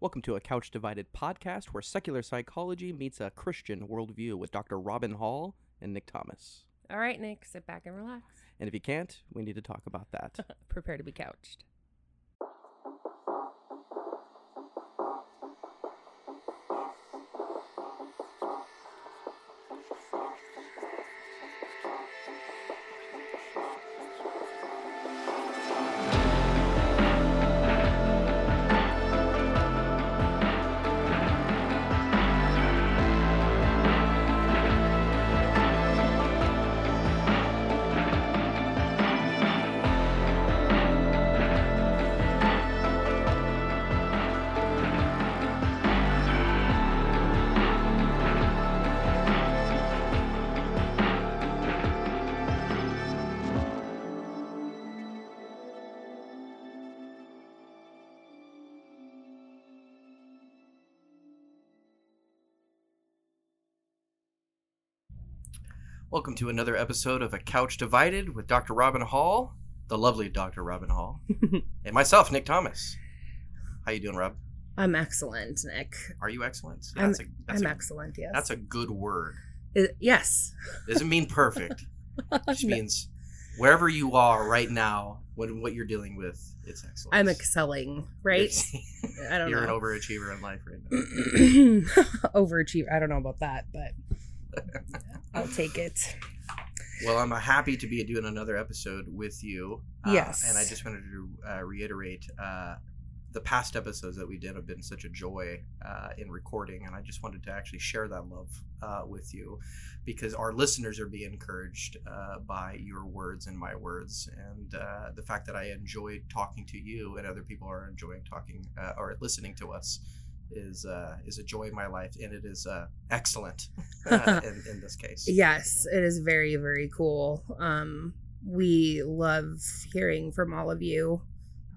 Welcome to a Couch Divided podcast where secular psychology meets a Christian worldview with Dr. Robyn Hall and Nick Thomas. All right, Nick, sit back and relax. And if you can't, we need to talk about that. Prepare to be couched. Welcome to another episode of A Couch Divided with Dr. Robyn Hall, the lovely Dr. Robyn Hall, and myself, Nick Thomas. How you doing, Rob? I'm excellent, Nick. Are you excellent? I'm, That's a, that's I'm a, excellent, yes. That's a good word. I- yes. Doesn't mean perfect. It just No, means wherever you are right now, when what you're dealing with, it's excellent. I'm excelling, right? I don't You're know. an overachiever in life right now. Overachiever. I don't know about that, but I'll take it. Well, I'm uh, happy to be doing another episode with you. Uh, Yes. And I just wanted to uh, reiterate uh, the past episodes that we did have been such a joy uh, in recording. And I just wanted to actually share that love uh, with you because our listeners are being encouraged uh, by your words and my words. And uh, the fact that I enjoy talking to you and other people are enjoying talking uh, or listening to us. Is uh, is a joy in my life, and it is uh, excellent uh, in, in this case. Yes, it is very, very cool. Um, we love hearing from all of you.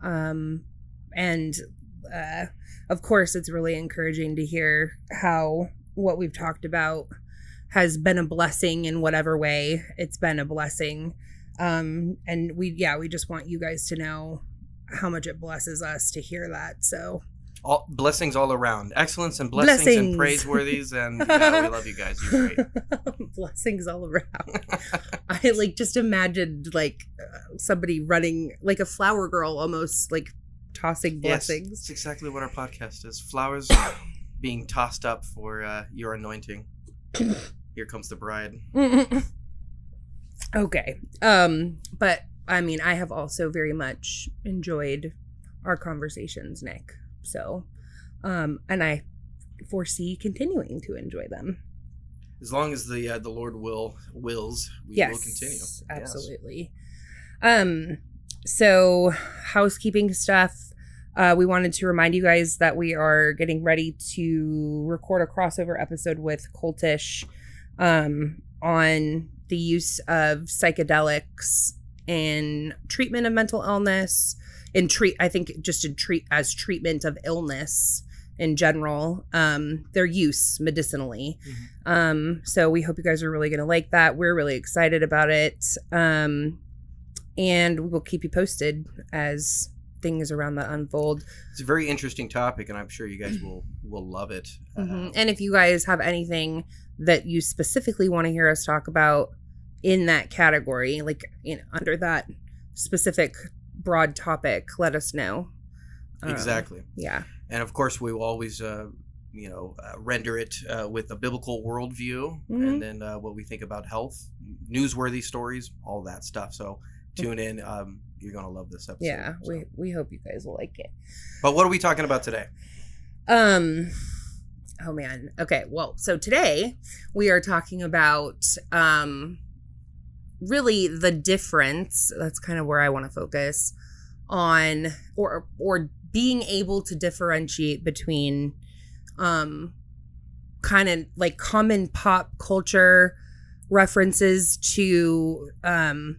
Um, and uh, of course, it's really encouraging to hear how what we've talked about has been a blessing in whatever way it's been a blessing. Um, and we, yeah, we just want you guys to know how much it blesses us to hear that. So, all blessings all around excellence and blessings, and Blessings. praiseworthies and yeah, we love you guys you're great blessings all around. I like just imagined like uh, somebody running like a flower girl almost like tossing yes blessings. that's exactly what our podcast is flowers being tossed up for uh, your anointing here comes the bride okay. Um but I mean I have also very much enjoyed our conversations, Nick. So um and I foresee continuing to enjoy them. as long as the uh, the lord will wills we yes. will continue Yes. Absolutely. Um so housekeeping stuff uh, we wanted to remind you guys that we are getting ready to record a crossover episode with Coltish um, on the use of psychedelics in treatment of mental illness, in treat I think just in treat as treatment of illness in general, um, their use medicinally. Mhm. Um, so we hope you guys are really gonna like that. We're really excited about it. Um, and we will keep you posted as things around that unfold. it's a very interesting topic and i'm sure you guys will will love it Mhm. Uh, And if you guys have anything that you specifically want to hear us talk about in that category, like you know, under that specific broad topic, let us know. Um, exactly Yeah. and of course we will always uh, you know uh, render it uh, with a biblical worldview Mhm. and then uh, what we think about health newsworthy stories all that stuff so tune in um, you're gonna love this episode Yeah. so. We we hope you guys will like it. but what are we talking about today Um oh man. Okay, well, so today we are talking about um really the difference. That's kind of where I want to focus on or or being able to differentiate between um kind of like common pop culture references to um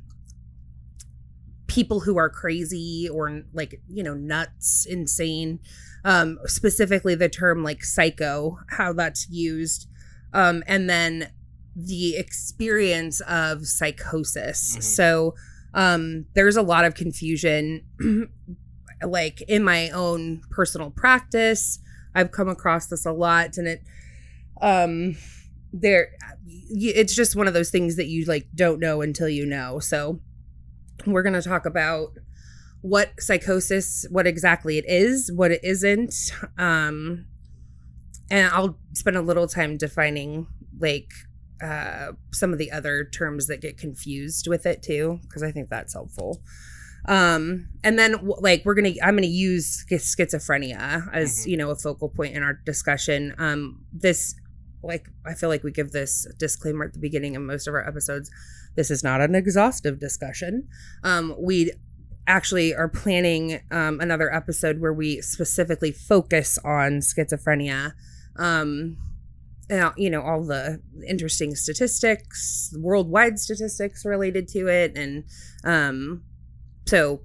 people who are crazy or like you know nuts insane um specifically the term like psycho how that's used um and then the experience of psychosis Mhm. so um there's a lot of confusion like in my own personal practice, I've come across this a lot and it um there it's just one of those things that you like don't know until you know. So we're going to talk about what psychosis, what exactly it is, what it isn't. Um and I'll spend a little time defining like uh, some of the other terms that get confused with it too, because I think that's helpful. Um, and then like we're gonna, I'm gonna use schizophrenia as Mhm. you know a focal point in our discussion. Um, this, like, I feel like we give this disclaimer at the beginning of most of our episodes. This is not an exhaustive discussion. Um, we actually are planning um, another episode where we specifically focus on schizophrenia um you know all the interesting statistics worldwide statistics related to it and um so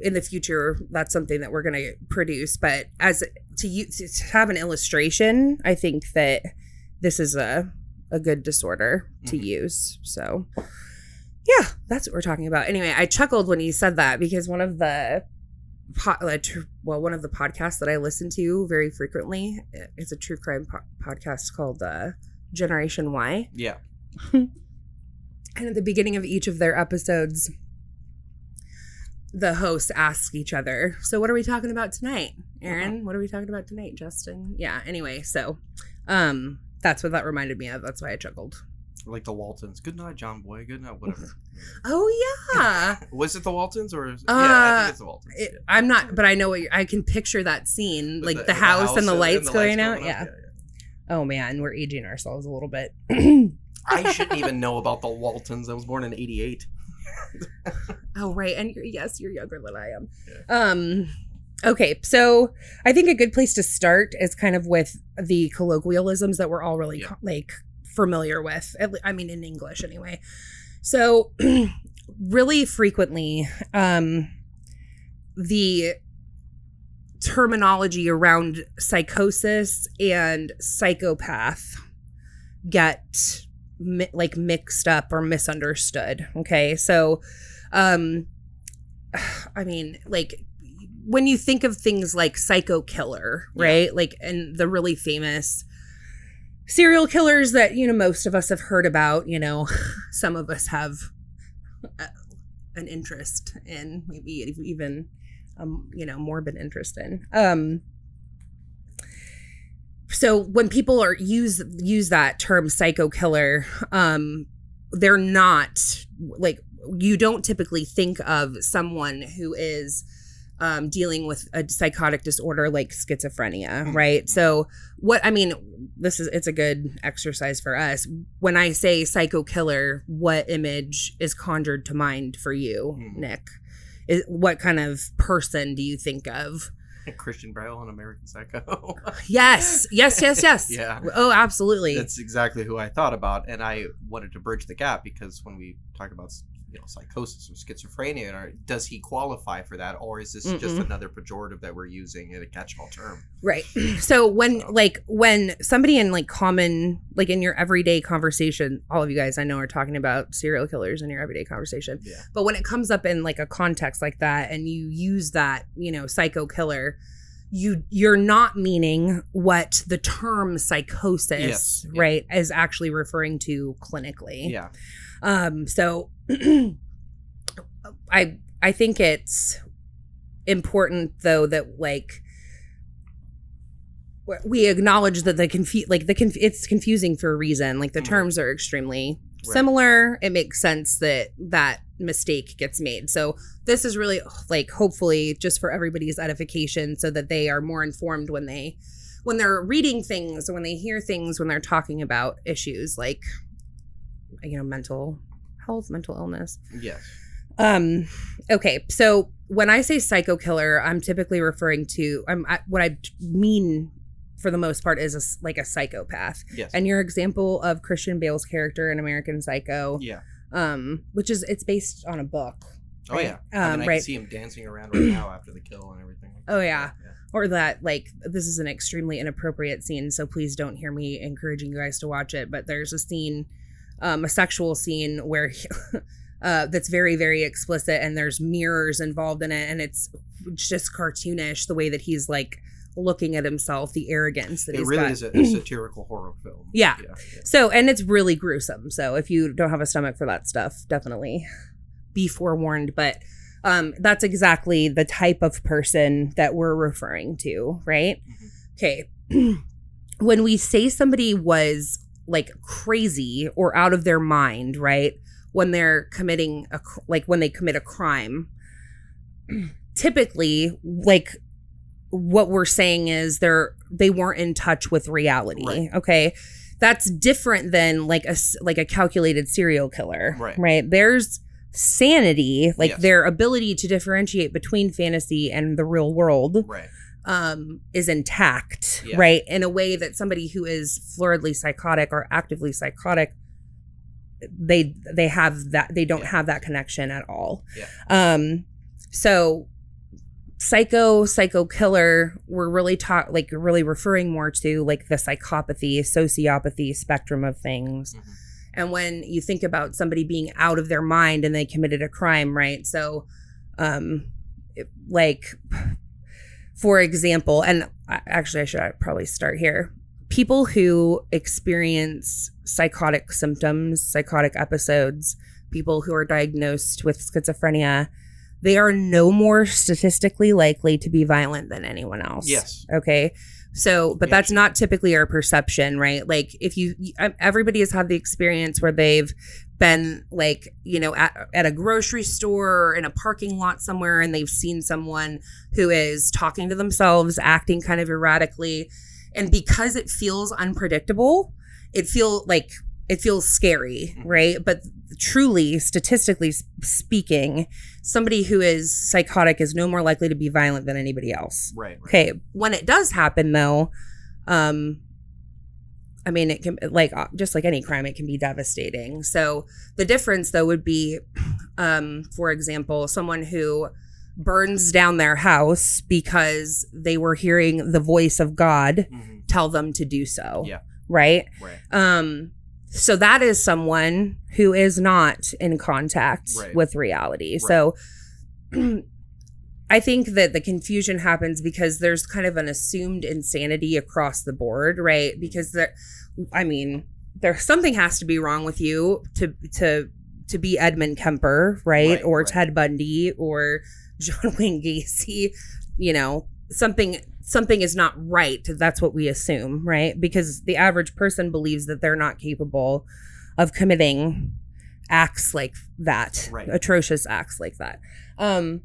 in the future that's something that we're going to produce but as to use to have an illustration i think that this is a a good disorder to Mhm. use so yeah that's what we're talking about anyway i chuckled when you said that because one of the po- uh, tr- well one of the podcasts that i listen to very frequently it's a true crime po- podcast called uh, Generation Why. Yeah. and at the beginning of each of their episodes the hosts ask each other so what are we talking about tonight aaron what are we talking about tonight justin? Yeah anyway so um that's what that reminded me of. That's why i chuckled Like the Waltons. Good night, John Boy. Good night. Whatever. oh yeah Was it the Waltons or? Is, Uh, yeah, I think it's the Waltons. it, yeah. i'm not but i know what you're, i can picture that scene With like the, house, and the lights going out up, yeah oh man we're aging ourselves a little bit I shouldn't even know about the Waltons. I was born in '88. Oh right, and you're, yes, you're younger than I am. Yeah. Um, okay, so I think a good place to start is kind of with the colloquialisms that we're all really Yeah. co- like familiar with. I mean, in English anyway. So, really frequently, um, the terminology around psychosis and psychopath get mi- like mixed up or misunderstood okay so um i mean like when you think of things like psycho killer right like and the really famous serial killers that you know most of us have heard about you know some of us have uh, an interest in maybe even um you know morbid interest in. Um so when people are use use that term psycho killer um they're not like you don't typically think of someone who is um, dealing with a psychotic disorder like schizophrenia, Mhm. right? So, what I mean, this is it's a good exercise for us. When I say psycho killer, what image is conjured to mind for you, Mhm. Nick? Is, what kind of person do you think of? Christian Bale on American Psycho. Yes, yes, yes, yes. Yeah. Oh, absolutely. That's exactly who I thought about, and I wanted to bridge the gap because when we talk about you know psychosis or schizophrenia, or does he qualify for that, or is this just Mm-mm. another pejorative that we're using in a catch-all term? Right. So when So- like when somebody in like common like in your everyday conversation, all of you guys I know are talking about serial killers in your everyday conversation. Yeah. But when it comes up in like a context like that and you use that, you know, psycho killer, you you're not meaning what the term psychosis, Yes. Yeah. right, is actually referring to clinically. Yeah. Um, so I I think it's important though that like we acknowledge that the confu- like the conf- it's confusing for a reason. Like the Mhm. terms are extremely Right. similar. It makes sense that that mistake gets made. So this is really like hopefully just for everybody's edification so that they are more informed when they when they're reading things when they hear things when they're talking about issues like you know mental health, mental illness. Yes. Um okay, so when I say psycho killer, I'm typically referring to I'm I, what I mean for the most part is a like a psychopath. Yes. And your example of Christian Bale's character in American Psycho, yeah. um, which is it's based on a book, Oh yeah. I Um, mean, I right. can see him dancing around right now after the kill and everything. Oh, yeah. or that like this is an extremely inappropriate scene, so please don't hear me encouraging you guys to watch it. But there's a scene, um, a sexual scene where. He, uh, that's very very explicit and there's mirrors involved in it and it's just cartoonish the way that he's like looking at himself the arrogance that It he's really got. is a, a satirical horror film. Yeah. yeah. so and it's really gruesome so if you don't have a stomach for that stuff definitely be forewarned but um that's exactly the type of person that we're referring to right Mhm. okay when we say somebody was like crazy or out of their mind right when they're committing a like when they commit a crime typically like what we're saying is they're they weren't in touch with reality Right. okay that's different than like a like a calculated serial killer Right. right there's sanity like Yes. their ability to differentiate between fantasy and the real world Right. Um is intact Yeah. right in a way that somebody who is floridly psychotic or actively psychotic they they have that they don't Yeah. have that connection at all Yeah. um so psycho psycho killer we're really taught like really referring more to like the psychopathy sociopathy spectrum of things Mhm. and when you think about somebody being out of their mind and they committed a crime right so um it- like for example and actually i should probably start here. People who experience psychotic symptoms psychotic episodes people who are diagnosed with schizophrenia they are no more statistically likely to be violent than anyone else. Yes. okay? So but that's not typically our perception right? Like if you everybody has had the experience where they've been like you know at, at a grocery store or in a parking lot somewhere and they've seen someone who is talking to themselves acting kind of erratically and because it feels unpredictable it feel like it feels scary Mhm. right but truly statistically speaking somebody who is psychotic is no more likely to be violent than anybody else Right. right. Okay, when it does happen though, um I mean it can like uh, just like any crime it can be devastating. So the difference though would be um for example, someone who burns down their house because they were hearing the voice of God Mhm. tell them to do so. Yeah. Right? Right. Um so that is someone who is not in contact Right. with reality. So I think that the confusion happens because there's kind of an assumed insanity across the board, right? Because there I mean, there's something has to be wrong with you to to to be Edmund Kemper, right? Right, or right. Ted Bundy or John Wayne Gacy, you know, something something is not right. That's what we assume, right? Because the average person believes that they're not capable of committing acts like that, Right. atrocious acts like that. Um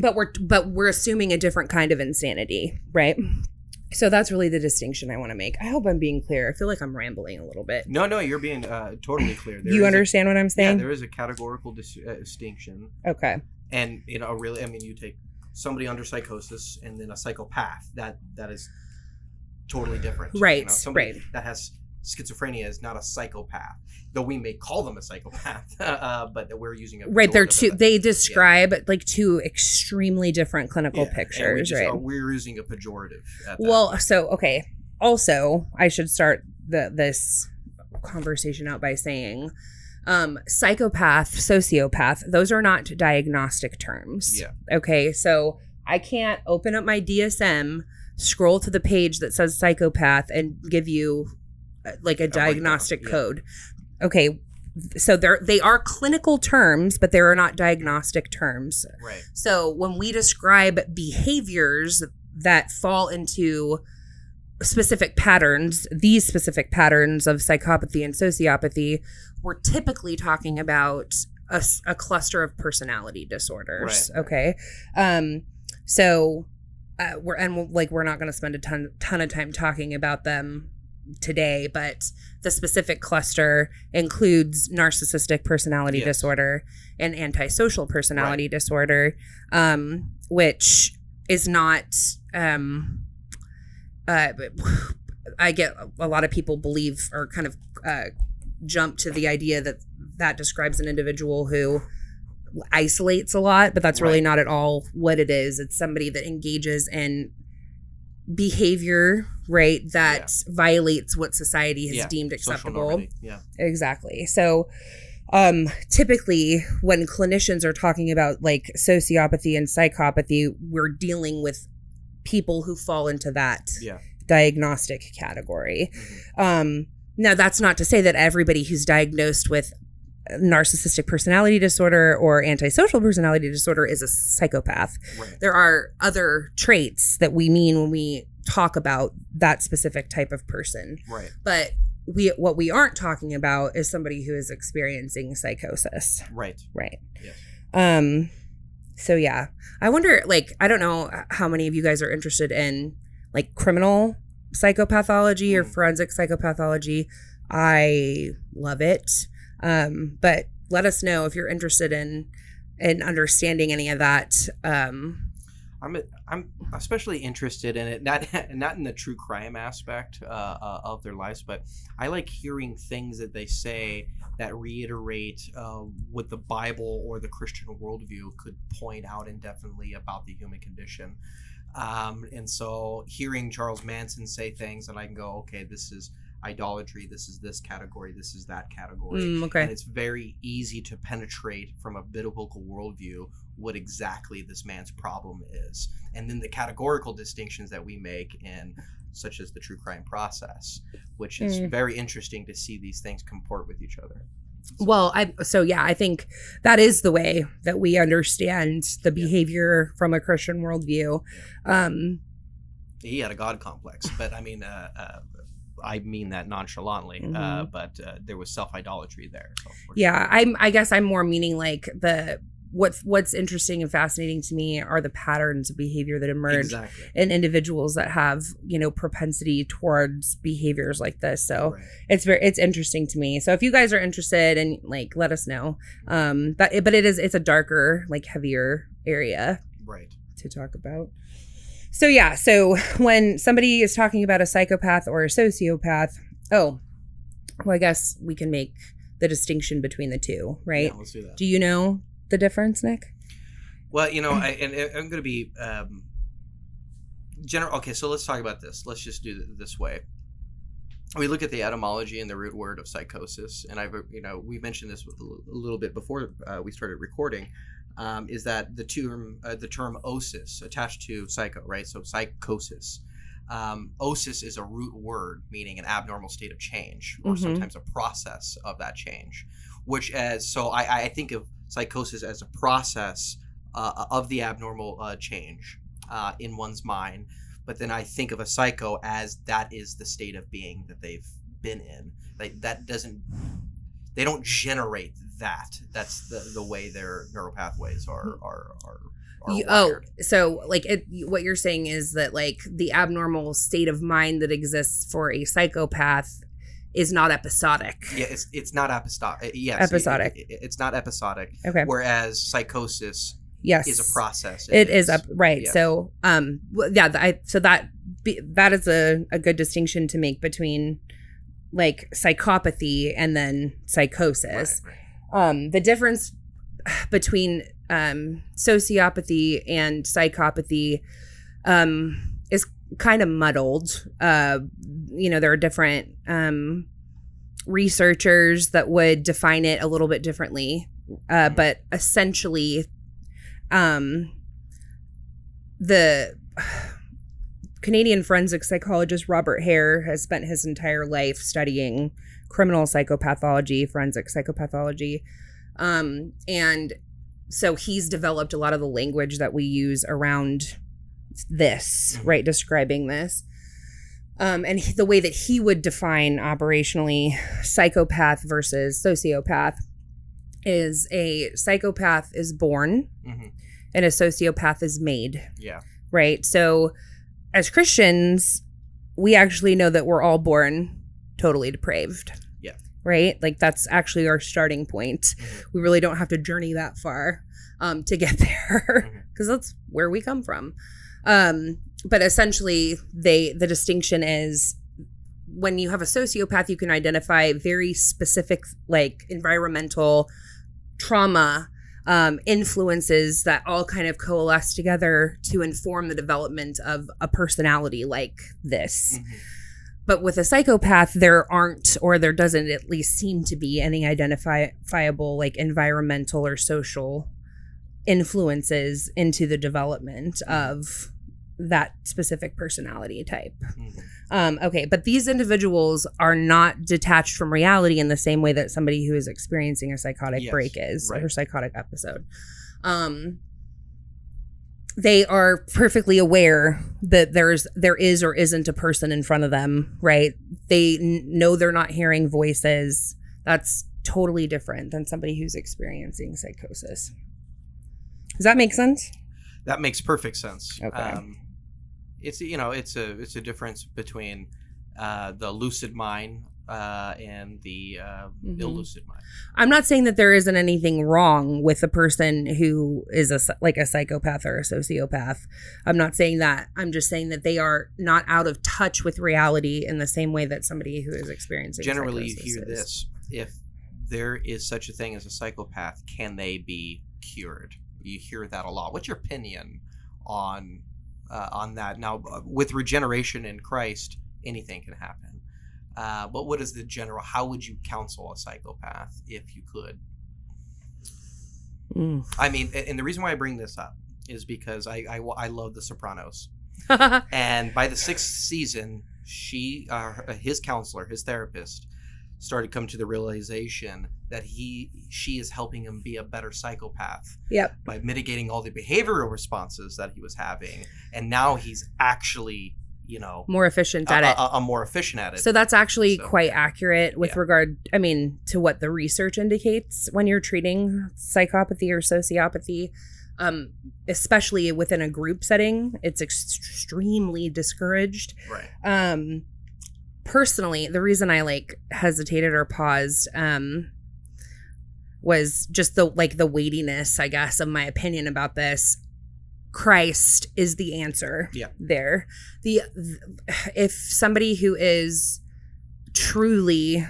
but we're but we're assuming a different kind of insanity, right? So that's really the distinction I want to make. I hope I'm being clear. I feel like I'm rambling a little bit. No, no, you're being uh, totally clear. There you is a- understand what I'm saying? yeah, there is a categorical dis- uh, distinction, okay. and you know, really, I mean, you take somebody under psychosis and then a psychopath. That that is totally different. you Right, know, somebody right. That has schizophrenia is not a psychopath, though we may call them a psychopath, uh, but we're using a Right, they're two they describe like two extremely different clinical Yeah, and we pictures, just right? are- we're using a pejorative. Well, point. so okay. Also, I should start the this conversation out by saying um psychopath, sociopath, those are not diagnostic terms. Yeah. Okay. So I can't open up my DSM, scroll to the page that says psychopath and give you uh, like a diagnostic yeah. code. Okay. So they're they are clinical terms, but they are not diagnostic terms. right, So when we describe behaviors that fall into specific patterns, these specific patterns of psychopathy and sociopathy, we're typically talking about a cluster of personality disorders. Right. Okay. Um, so uh, we're and like we're not going to spend a ton ton of time talking about them today, but the specific cluster includes narcissistic personality Yes. disorder and antisocial personality disorder, um, which is not. Um, uh, I get a lot of people believe or kind of uh, jump to the idea that that describes an individual who isolates a lot, but that's really Right. not at all what it is. It's somebody that engages in behavior, right, that violates what society has Yeah, deemed acceptable. Yeah, Exactly. So um, typically when clinicians are talking about like sociopathy and psychopathy, we're dealing with people who fall into that Yeah. diagnostic category. Mhm. Um, now, that's not to say that everybody who's diagnosed with narcissistic personality disorder or antisocial personality disorder is a psychopath. Right. There are other traits that we mean when we talk about that specific type of person. Right. But we what we aren't talking about is somebody who is experiencing psychosis. Right. Right. Yes. Um so yeah. I wonder like I don't know how many of you guys are interested in like criminal psychopathology or Mm. forensic psychopathology. I love it. Um but let us know if you're interested in in understanding any of that. Um I'm I'm especially interested in it, not not in the true crime aspect uh, uh, of their lives, but I like hearing things that they say that reiterate uh, what the Bible or the Christian worldview could point out indefinitely about the human condition. Um, and so, hearing Charles Manson say things, and I can go, okay, this is idolatry, this is this category, this is that category. mm, okay. And it's very easy to penetrate from a biblical worldview what exactly this man's problem is. And then the categorical distinctions that we make in such as the true crime process, which is Mm. very interesting to see these things comport with each other. Well, I so yeah, I think that is the way that we understand the Yeah. behavior from a Christian worldview. Um, He had a God complex, but I mean, uh, uh, I mean that nonchalantly, uh, Mhm. but uh, there was self idolatry there. So yeah, I'm. I guess I'm more meaning like the what's what's interesting and fascinating to me are the patterns of behavior that emerge exactly. in individuals that have you know propensity towards behaviors like this. So Right. it's very it's interesting to me. So if you guys are interested and like let us know. Um, that but it is it's a darker like heavier area. right. to talk about. So yeah, so when somebody is talking about a psychopath or a sociopath, oh, well, I guess we can make the distinction between the two, right? Yeah, let's do that. Do you know the difference, Nick? Well, you know, I, and I'm going to be um, general. Okay, so let's talk about this. Let's just do it this way. We look at the etymology and the root word of psychosis, and I've you know we mentioned this a little bit before uh, we started recording. Um, is that the term uh, the term osis attached to psycho, right? So psychosis. Um, osis is a root word meaning an abnormal state of change, or Mhm. sometimes a process of that change. Which as so I, I think of psychosis as a process uh, of the abnormal uh, change uh, in one's mind. But then I think of a psycho as that is the state of being that they've been in. Like that doesn't, they don't generate that. That's the, the way their neural pathways are are are. are You- oh, so like it, what you're saying is that like the abnormal state of mind that exists for a psychopath is not episodic. yeah, it's it's not episodic. Yes, Episodic. it- it- it's not episodic. Okay. Whereas psychosis Yes. is a process. it is up right yes. so um yeah I, so that be, that is a, a good distinction to make between like psychopathy and then psychosis Right, right. um the difference between um sociopathy and psychopathy um is kind of muddled uh you know there are different um researchers that would define it a little bit differently uh Mhm. but essentially um the Canadian forensic psychologist Robert Hare has spent his entire life studying criminal psychopathology, forensic psychopathology. Um, and so he's developed a lot of the language that we use around this, Mhm. right? Describing this. Um, and he- the way that he would define operationally psychopath versus sociopath is a psychopath is born Mhm. and a sociopath is made Yeah. right? So, as Christians, we actually know that we're all born totally depraved. Yeah. Right? Like, that's actually our starting point. Mhm. We really don't have to journey that far um, to get there because that's where we come from. Um, but essentially, they the distinction is when you have a sociopath, you can identify very specific, like environmental trauma um, influences that all kind of coalesce together to inform the development of a personality like this. Mhm. but with a psychopath, there aren't, or there doesn't at least seem to be any identifiable like environmental or social influences into the development of that specific personality type. Mhm. Um, okay, but these individuals are not detached from reality in the same way that somebody who is experiencing a psychotic Yes, break is right. or psychotic episode. Um, they are perfectly aware that there's there is or isn't a person in front of them, right? They n- know they're not hearing voices. That's totally different than somebody who's experiencing psychosis. Does that make sense? That makes perfect sense. Okay. Um, it's you know it's a it's a difference between uh, the lucid mind uh, and the uh, Mhm. illucid mind. I'm not saying that there isn't anything wrong with a person who is a like a psychopath or a sociopath. I'm not saying that. I'm just saying that they are not out of touch with reality in the same way that somebody who is experiencing Generally, you hear is. this: if there is such a thing as a psychopath, can they be cured? You hear that a lot. What's your opinion on uh, on that? Now, uh, with regeneration in Christ, anything can happen. Uh, but what is the general? How would you counsel a psychopath if you could? Mm. I mean, and the reason why I bring this up is because I I, I love The Sopranos, and by the sixth season, she, uh, his counselor, his therapist, started coming to the realization that he she is helping him be a better psychopath Yep. by mitigating all the behavioral responses that he was having, and now he's actually you know More efficient a, at it. a, a more efficient at it. So that's actually So- quite accurate with Yeah. regard, I mean, to what the research indicates when you're treating psychopathy or sociopathy, um, especially within a group setting. It's ex- extremely discouraged. right. Um, personally, the reason I like hesitated or paused, um, was just the like the weightiness, I guess, of my opinion about this. Christ is the answer. Yeah. There, the if somebody who is truly,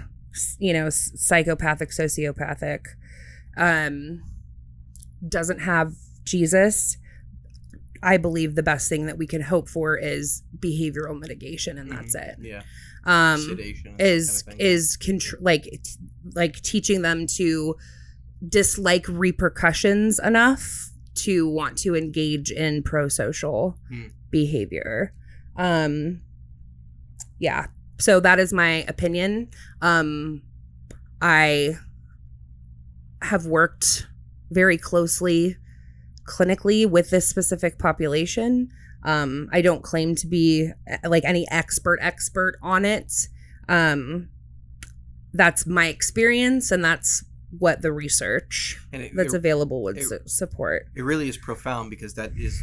you know, psychopathic, sociopathic, um, doesn't have Jesus, I believe the best thing that we can hope for is behavioral mitigation, and that's Mhm. it. Yeah. Um, Sedation and that is kind of is contr- like like teaching them to dislike repercussions enough to want to engage in pro-social Hmm. behavior. Um yeah. So that is my opinion. Um i have worked very closely clinically with this specific population um i don't claim to be uh, like any expert expert on it. Um that's my experience and that's what the research it- that's it- available would it- su- support. it really is profound because that is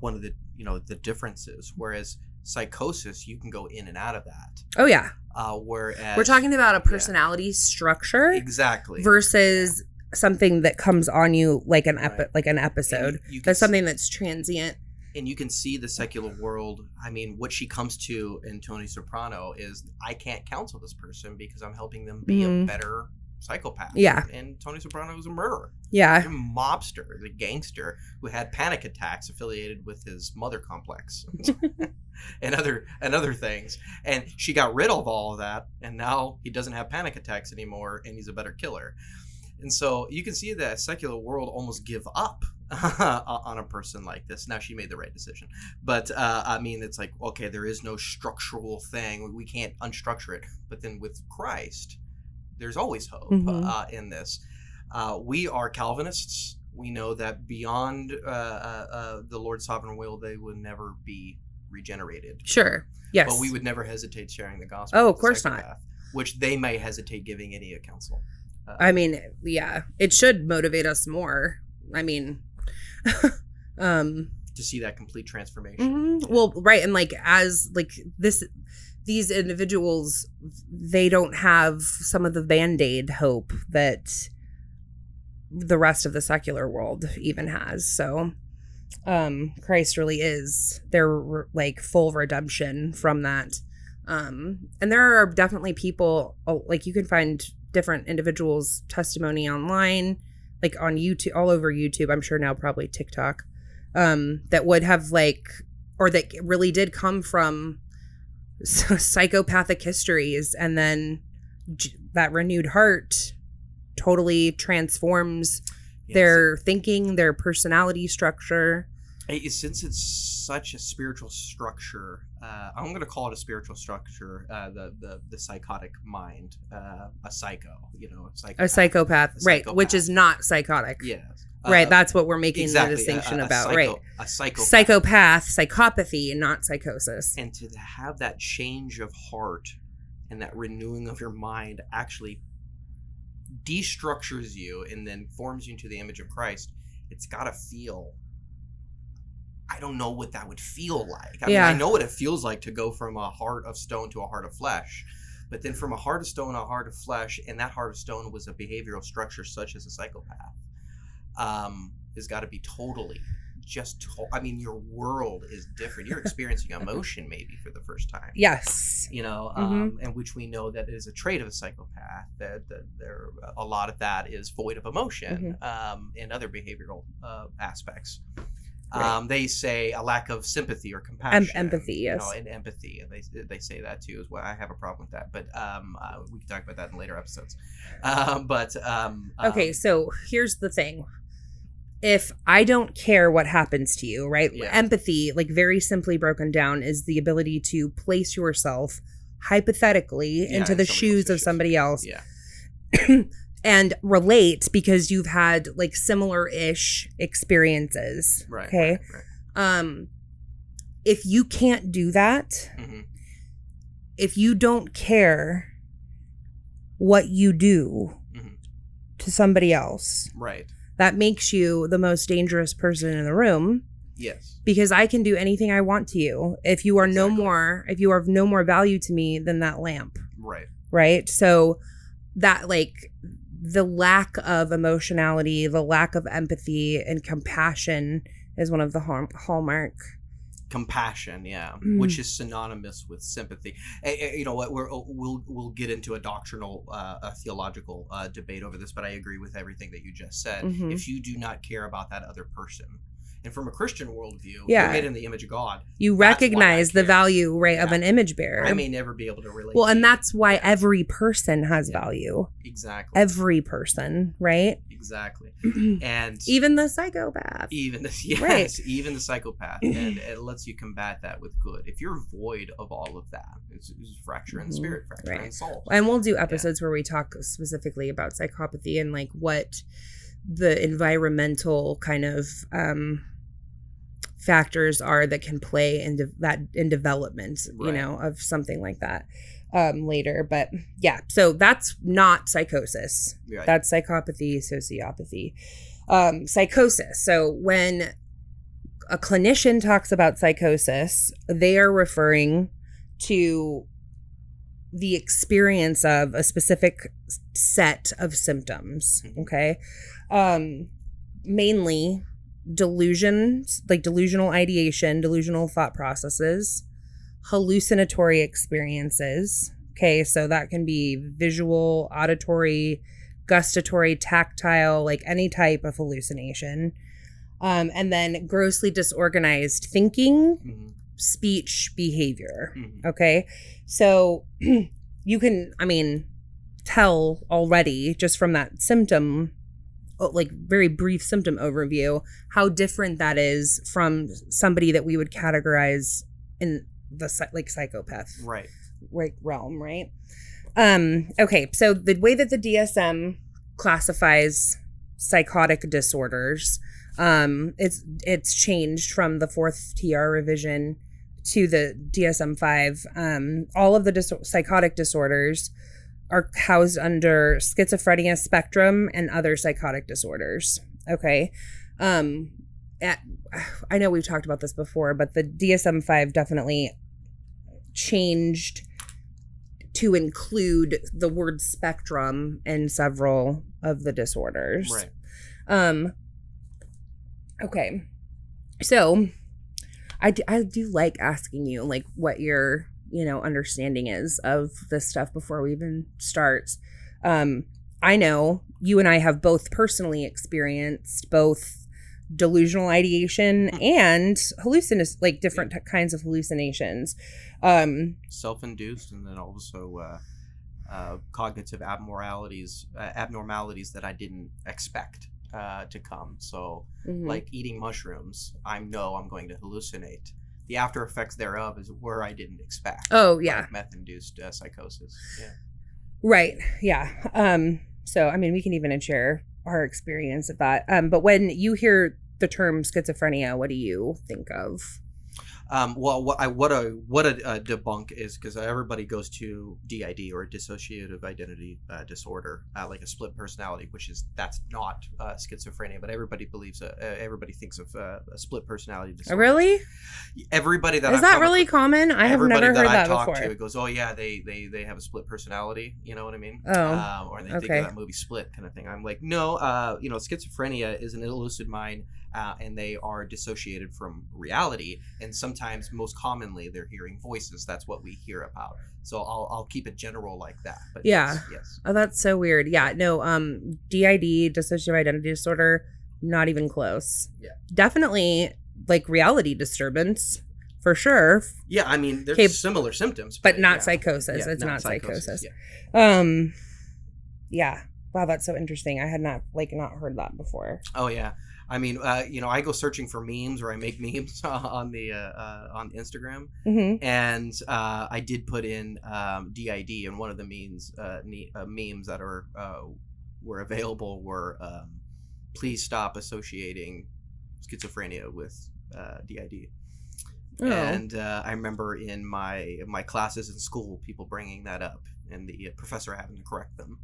one of the you know the differences. Whereas psychosis you can go in and out of that. Oh yeah. Uh whereas we're talking about a personality structure exactly. versus something that comes on you like an epi- Right. like an episode. you, you that's something that's transient and you can see the secular world. I mean what she comes to in tony soprano is i can't counsel this person because i'm helping them be a Mhm. better psychopath. Yeah. and tony soprano was a murderer. Yeah. A mobster the gangster who had panic attacks affiliated with his mother complex and other and other things. And she got rid of all of that and now he doesn't have panic attacks anymore and he's a better killer. And so you can see that secular world almost give up on a person like this. Now she made the right decision. But uh, i mean it's like okay there is no structural thing. We can't unstructure it. But then with christ there's always hope Mhm. uh, in this. Uh, we are calvinists. We know that beyond uh, uh, uh, the lord's sovereign will they will never be regenerated. Sure. Yes. but we would never hesitate sharing the gospel Oh, of course not. psychopath, which they may hesitate giving any counsel uh, i mean yeah. It should motivate us more. I mean um to see that complete transformation. mhm. well right and like as like this these individuals they don't have some of the band-aid hope that the rest of the secular world even has so um christ really is their like full redemption from that. Um and there are definitely people oh, like you can find different individuals testimony online like on youtube all over youtube i'm sure now probably tiktok um that would have like or that really did come from psychopathic histories and then j- that renewed heart totally transforms Yes. their thinking their personality structure Hey, since it's such a spiritual structure, uh, I'm going to call it a spiritual structure. Uh, the the the psychotic mind, uh, a psycho, you know, a psychopath. a psychopath, A right which is not psychotic Yes. right Uh, that's what we're making exactly, the distinction a about psycho- right A psychopath. psychopath psychopathy and not psychosis and to have that change of heart and that renewing of your mind actually destructures you and then forms you into the image of Christ, it's got to feel. I don't know what that would feel like. I Yeah. mean, I know what it feels like to go from a heart of stone to a heart of flesh. But then from a heart of stone to a heart of flesh, and that heart of stone was a behavioral structure such as a psychopath, um, has got to be totally just. To- I mean, your world is different. You're experiencing emotion maybe for the first time yes you know, Mhm. um, and which we know that is a trait of a psychopath. That, that there, a lot of that is void of emotion um, and other behavioral uh, aspects. Right. Um, they say a lack of sympathy or compassion, empathy, you know, yes. and empathy, and they they say that too as well. I have a problem with that, but um, uh, we can talk about that in later episodes. Um, but um, okay um, so here's the thing if i don't care what happens to you right Yeah. empathy like very simply broken down is the ability to place yourself hypothetically Yeah, into the shoes of shoes. somebody else yeah, and relate because you've had like similar-ish experiences right. okay right, um if you can't do that right. Mhm. if you don't care what you do Mhm. to somebody else right. that makes you the most dangerous person in the room Yes. because I can do anything I want to you. If you are no more, if you are of no more value to me than that lamp, Right. right? So that like the lack of emotionality, the lack of empathy and compassion is one of the hall- hallmark. compassion yeah Mm. which is synonymous with sympathy you know what we're, we'll we'll get into a doctrinal uh, a theological uh, debate over this but i agree with everything that you just said Mhm. if you do not care about that other person and from a christian worldview Yeah. you're made in the image of god You That's why I recognize the value, right, of an image bearer. i may never be able to relate well, to and you. that's why every person has Yeah. value. exactly Every person, right? exactly and Even the psychopath. even the, yes Right. even the psychopath and it lets you combat that with good if you're void of all of that it's, it's fracture in the Mhm. spirit fracture Right. in soul and we'll do episodes where we talk specifically about psychopathy and like what the environmental kind of um factors are that can play into that in development you know of something like that um later but yeah so that's not psychosis Right. that's psychopathy sociopathy um psychosis so when a clinician talks about psychosis they are referring to the experience of a specific set of symptoms Mhm. okay um mainly delusions like delusional ideation delusional thought processes hallucinatory experiences okay so that can be visual auditory gustatory tactile like any type of hallucination um, and then grossly disorganized thinking Mhm. speech behavior Mhm. Okay. So you can, I mean, tell already just from that symptom, like very brief symptom overview, how different that is from somebody that we would categorize in the like psychopath Right. right realm, right? Um, okay, so the way that the DSM classifies psychotic disorders, um, it's it's changed from the fourth TR revision to the DSM five. Um, all of the dis- psychotic disorders are housed under schizophrenia spectrum and other psychotic disorders. Okay. Um, at, I know we've talked about this before, but the DSM 5 definitely changed to include the word spectrum in several of the disorders. Right. Um okay. So I do, I do like asking you like what your, you know, understanding is of this stuff before we even start. Um I know you and I have both personally experienced both delusional ideation Hmm. and hallucin like different t- kinds of hallucinations. Um, self-induced and then also uh, uh, cognitive abnormalities uh, abnormalities that i didn't expect uh, to come so mhm. like eating mushrooms i know i'm going to hallucinate the after effects thereof is where i didn't expect oh yeah, like meth-induced uh, psychosis yeah right, yeah. Um, so I mean, we can even share our experience of that. Um, but when you hear the term schizophrenia, what do you think of? Um, well, what I what a what a, uh debunk is because everybody goes to DID or dissociative identity uh, disorder, uh, like a split personality, which is that's not uh, schizophrenia, but everybody believes uh, uh, everybody thinks of uh, a split personality disorder. Really? Everybody that Is I've that really common? I have never heard that that I talk before. to it goes, oh yeah, they they they have a split personality. You know what I mean? Oh, um, or they think okay. of that movie Split kind of thing. I'm like, no, uh, you know, schizophrenia is an illusive mind, uh, and they are dissociated from reality. And sometimes, most commonly, they're hearing voices. That's what we hear about. So I'll I'll keep it general like that. But Yeah. yes, yes. Oh, that's so weird. Yeah, no, um, DID, dissociative identity disorder, not even close. Yeah. Definitely like reality disturbance for sure, Yeah, I mean, there's Okay, similar symptoms, but not yeah. psychosis. Yeah, it's not, psychosis. Yeah. Um, yeah. Wow, that's so interesting. I had not like not heard that before. Oh yeah. I mean, uh, you know, I go searching for memes or I make memes on the uh, uh, on Instagram, Mm-hmm. and uh, I did put in um, DID, and one of the memes uh, ne- uh, memes that are uh, were available were um, please stop associating schizophrenia with uh, DID. Oh, And uh, I remember in my my classes in school, people bringing that up, and the professor having to correct them.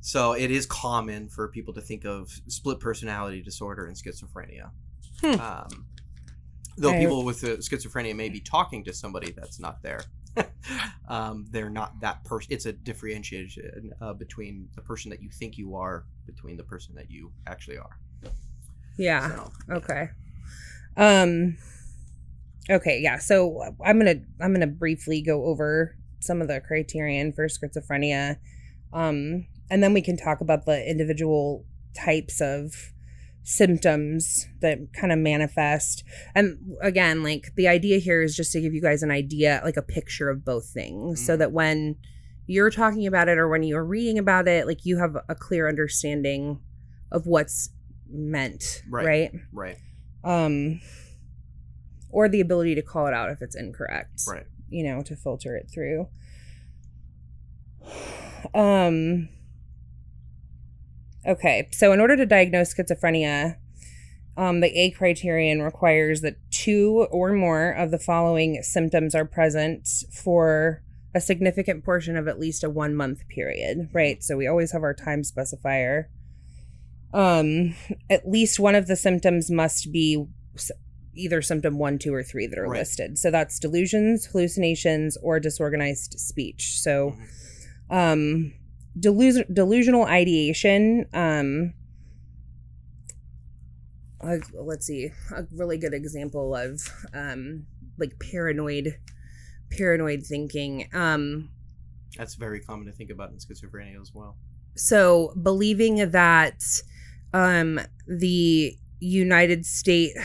So it is common for people to think of split personality disorder and schizophrenia. Hmm. Um, though people with uh, schizophrenia may be talking to somebody that's not there. um, they're not that person. It's a differentiation uh, between the person that you think you are, between the person that you actually are. yeah. So, Okay. Um okay, yeah. So I'm going to I'm to briefly go over some of the criterion for schizophrenia. Um and then we can talk about the individual types of symptoms that kind of manifest. And again, like the idea here is just to give you guys an idea, like a picture of both things so Mhm. that when you're talking about it or when you're reading about it, like you have a clear understanding of what's meant, Right. right? right, um or the ability to call it out if it's incorrect right. you know to filter it through um okay so in order to diagnose schizophrenia um, the A criterion requires that two or more of the following symptoms are present for a significant portion of at least a one month period, right? So we always have our time specifier. Um, at least one of the symptoms must be either symptom one, two, or three that are Right. listed. So that's delusions, hallucinations, or disorganized speech. So, Mhm. um, delus- delusional ideation. Um, like, let's see, a really good example of um, like paranoid, paranoid thinking. Um, That's very common to think about in schizophrenia as well. so believing that um the united states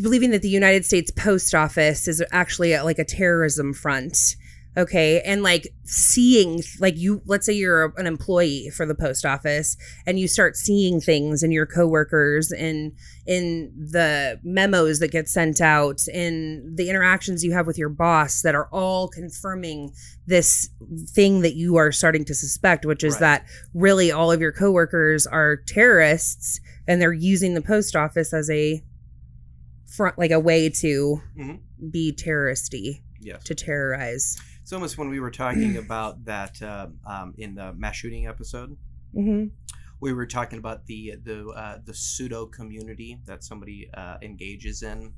believing that the united states post office is actually a, like a terrorism front okay and like seeing like you let's say you're an employee for the post office and you start seeing things in your coworkers and in the memos that get sent out in the interactions you have with your boss that are all confirming this thing that you are starting to suspect which is Right. that really all of your coworkers are terrorists and they're using the post office as a front like a way to Mhm. be terroristy Yes. to terrorize It's almost when we were talking about that um, um, in the mass shooting episode. hmm We were talking about the the uh, the pseudo community that somebody uh, engages in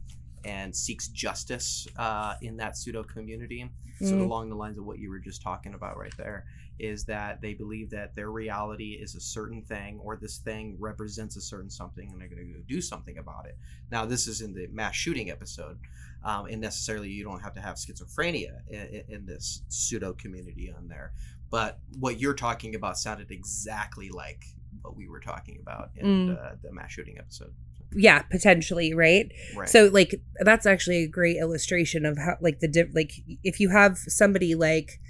and seeks justice uh, in that pseudo community. So Mm. along the lines of what you were just talking about right there is that they believe that their reality is a certain thing or this thing represents a certain something and they're going to go do something about it. Now this is in the mass shooting episode, um, and necessarily you don't have to have schizophrenia in, in this pseudo community on there. But what you're talking about sounded exactly like what we were talking about in Mm. the, the mass shooting episode. Yeah, potentially, right? Right. So like that's actually a great illustration of how like the like if you have somebody like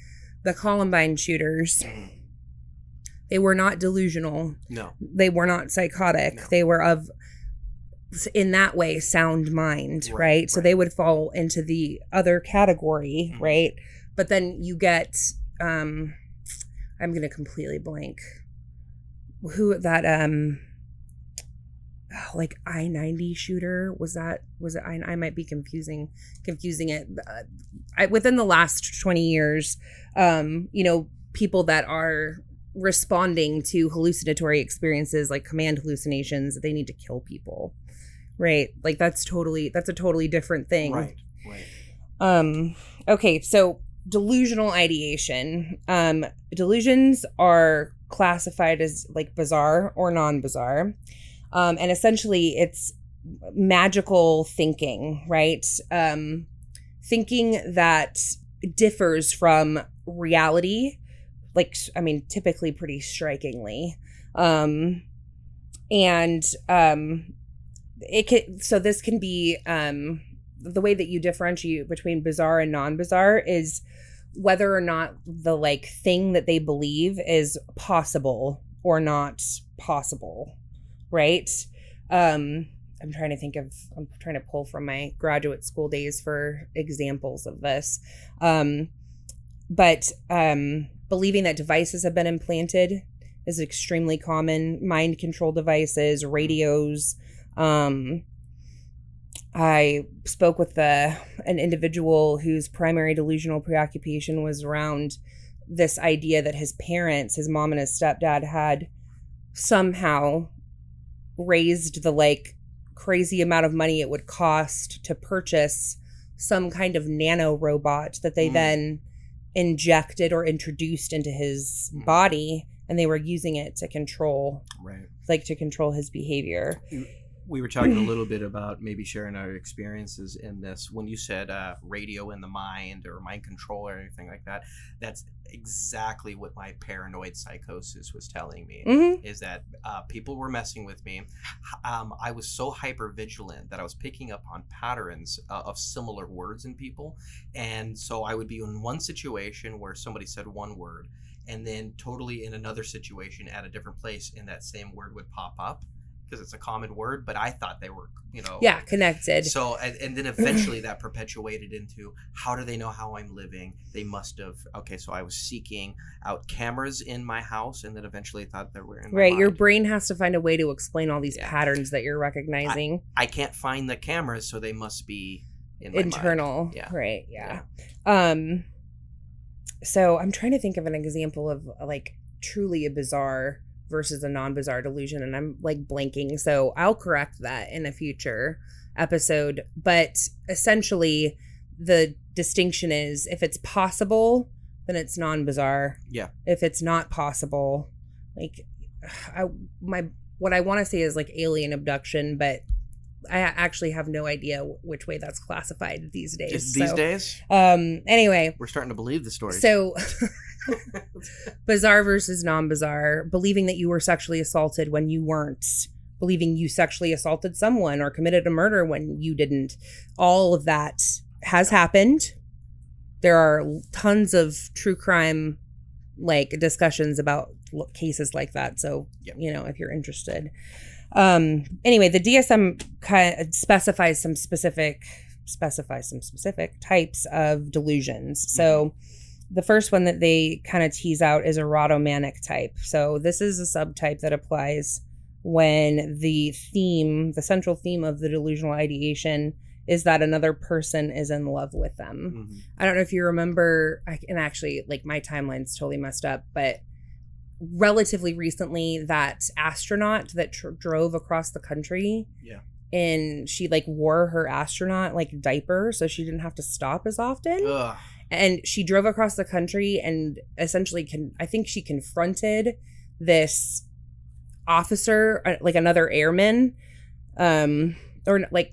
the Columbine shooters, Mhm. they were not delusional. no. They were not psychotic. No. They were of in that way sound mind, right? Right, So right. they would fall into the other category, Mhm. right? But then you get um I'm going to completely blank who that um like I-90 shooter was that was it I, I might be confusing confusing it uh, I, within the last 20 years um you know people that are responding to hallucinatory experiences like command hallucinations they need to kill people right like that's totally that's a totally different thing Right. Right. um, okay, so delusional ideation. Um, delusions are classified as like bizarre or non-bizarre. Um, and essentially it's magical thinking, right? Um, thinking that differs from reality, like I mean, typically pretty strikingly. Um, and um, it can so this can be um the way that you differentiate between bizarre and non-bizarre is whether or not the like thing that they believe is possible or not possible right? Um i'm trying to think of i'm trying to pull from my graduate school days for examples of this. Um but um believing that devices have been implanted is extremely common. Mind control devices radios um I spoke with the an individual whose primary delusional preoccupation was around this idea that his parents, his mom and his stepdad, had somehow raised the like crazy amount of money it would cost to purchase some kind of nano robot that they Mm. then injected or introduced into his Mm. body and they were using it to control Right. like to control his behavior we were talking a little bit about maybe sharing our experiences in this. When you said uh, radio in the mind or mind control or anything like that that's exactly what my paranoid psychosis was telling me hmm is that uh, people were messing with me. Um, i was so hyper vigilant that i was picking up on patterns uh, of similar words in people. And so i would be in one situation where somebody said one word and then totally in another situation at a different place and that same word would pop up because it's a common word but i thought they were you know yeah connected so and, and then eventually that perpetuated into how do they know how I'm living? They must have okay. So I was seeking out cameras in my house, and then eventually thought they were in my Right. Your brain has to find a way to explain all these Yeah. patterns that you're recognizing. I can't find the cameras, so they must be in my mind. Internal. Yeah. Right. Yeah. Um so I'm trying to think of an example of like truly a bizarre versus a non-bizarre delusion and I'm like blanking. So I'll correct that in a future episode, but essentially the distinction is if it's possible, then it's non-bizarre. Yeah. If it's not possible, like I my what I want to say is like alien abduction, but I actually have no idea which way that's classified these days. Just these So, days, Um. Anyway, we're starting to believe the story. so bizarre versus non-bizarre. Believing that you were sexually assaulted when you weren't. Believing you sexually assaulted someone or committed a murder when you didn't. All of that has happened. There are tons of true crime like discussions about cases like that. So, Yeah. you know, if you're interested. Um anyway, the DSM kind of specifies some specific specifies some specific types of delusions. So, the first one that they kind of tease out is erotomanic type. So this is a subtype that applies when the theme, the central theme of the delusional ideation is that another person is in love with them. Mhm. I don't know if you remember, I, and actually, like my timeline's totally messed up, but relatively recently, that astronaut that tr- drove across the country. Yeah. And she like wore her astronaut like diaper so she didn't have to stop as often Ugh. And she drove across the country and essentially can i think she confronted this officer uh, like another airman um or like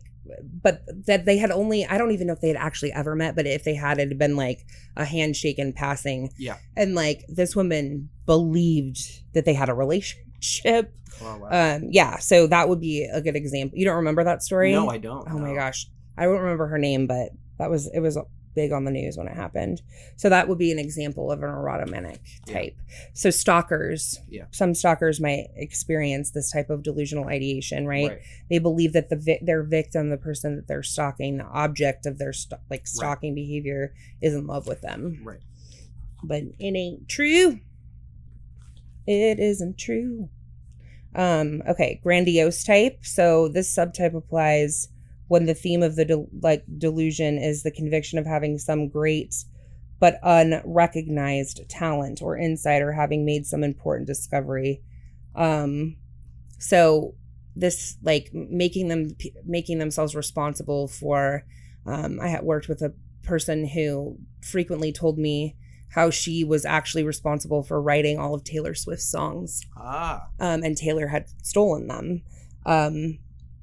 but that they had only i don't even know if they had actually ever met but if they had it had been like a handshake in passing Yeah. and like this woman believed that they had a relationship. Oh, wow. Um, yeah, so that would be a good example. You don't remember that story? no, I don't. Oh my gosh. I don't remember her name, but that was it was big on the news when it happened. So that would be an example of an erotomanic Yeah. type. So stalkers, Yeah. some stalkers might experience this type of delusional ideation, right? Right. They believe that the vi- their victim, the person that they're stalking, the object of their st- like stalking behavior, is in love with them. Right. But it ain't true. It isn't true. Um, okay, grandiose type. So this subtype applies when the theme of the del- like delusion is the conviction of having some great but unrecognized talent or insight or having made some important discovery. Um, so this like making them making themselves responsible for. Um, I had worked with a person who frequently told me how she was actually responsible for writing all of Taylor Swift's songs Ah. um, and Taylor had stolen them um,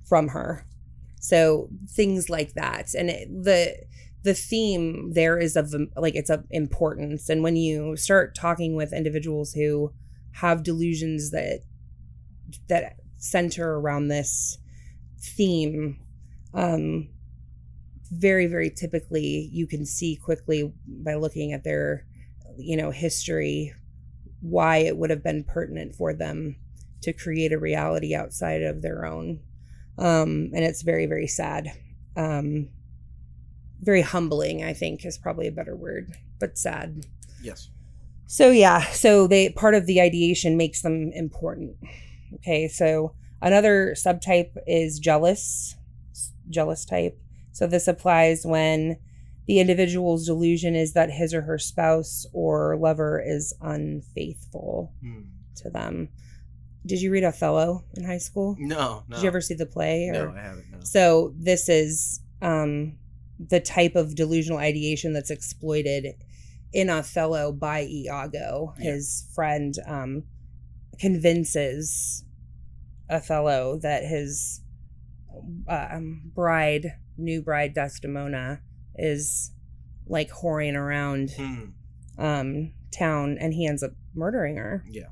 from her. So things like that, and it, the the theme there is of like it's of importance. And when you start talking with individuals who have delusions that that center around this theme, um, very very typically you can see quickly by looking at their you know history why it would have been pertinent for them to create a reality outside of their own um and it's very very sad um very humbling i think is probably a better word but sad Yes. so yeah so they part of the ideation makes them important okay so another subtype is jealous jealous type so this applies when the individual's delusion is that his or her spouse or lover is unfaithful Hmm. to them. Did you read Othello in high school? No. No. Did you ever see the play? Or? No, I haven't. No. So this is um, the type of delusional ideation that's exploited in Othello by Iago. Yeah. His friend um, convinces Othello that his um, bride, new bride Desdemona, is like whoring around um, town, and he ends up murdering her Yeah.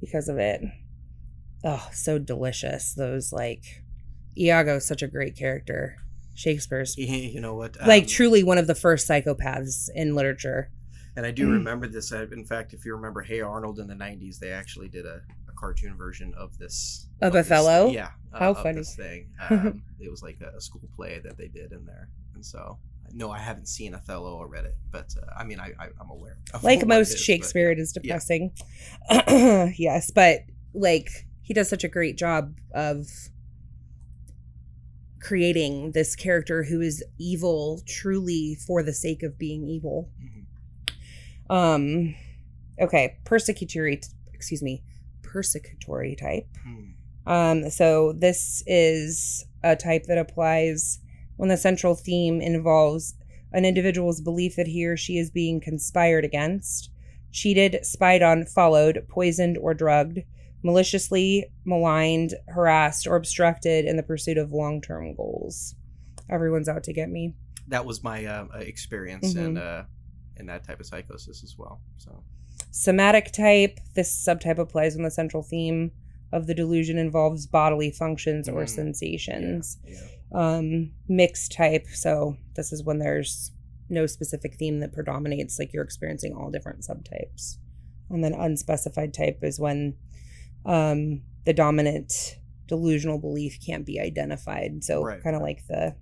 because of it. Oh, so delicious. Those like Iago's such a great character. Shakespeare's You know what? like um, truly one of the first psychopaths in literature. And I do remember this. uh, In fact, if you remember Hey Arnold in the '90s, they actually did a, a cartoon version of this Of this- Othello? yeah, uh, How of funny. this thing. Um, it was like a, a school play that they did in there, and so no, I haven't seen Othello or read it, but uh, I mean, I, I I'm aware. Of Like what it most is, but, Shakespeare, it is yeah. depressing. yes, but like he does such a great job of creating this character who is evil truly for the sake of being evil. Mhm. Um okay, persecutory excuse me, persecutory type. Hmm. Um, so this is a type that applies when the central theme involves an individual's belief that he or she is being conspired against, cheated, spied on, followed, poisoned, or drugged, maliciously maligned, harassed, or obstructed in the pursuit of long term goals. Everyone's out to get me. That was my uh, experience Mhm. in uh, in that type of psychosis as well. So Somatic type, this subtype applies when the central theme of the delusion involves bodily functions or Mm. sensations. yeah. um mixed type so this is when there's no specific theme that predominates like you're experiencing all different subtypes and then unspecified type is when um the dominant delusional belief can't be identified so Right, kind of like the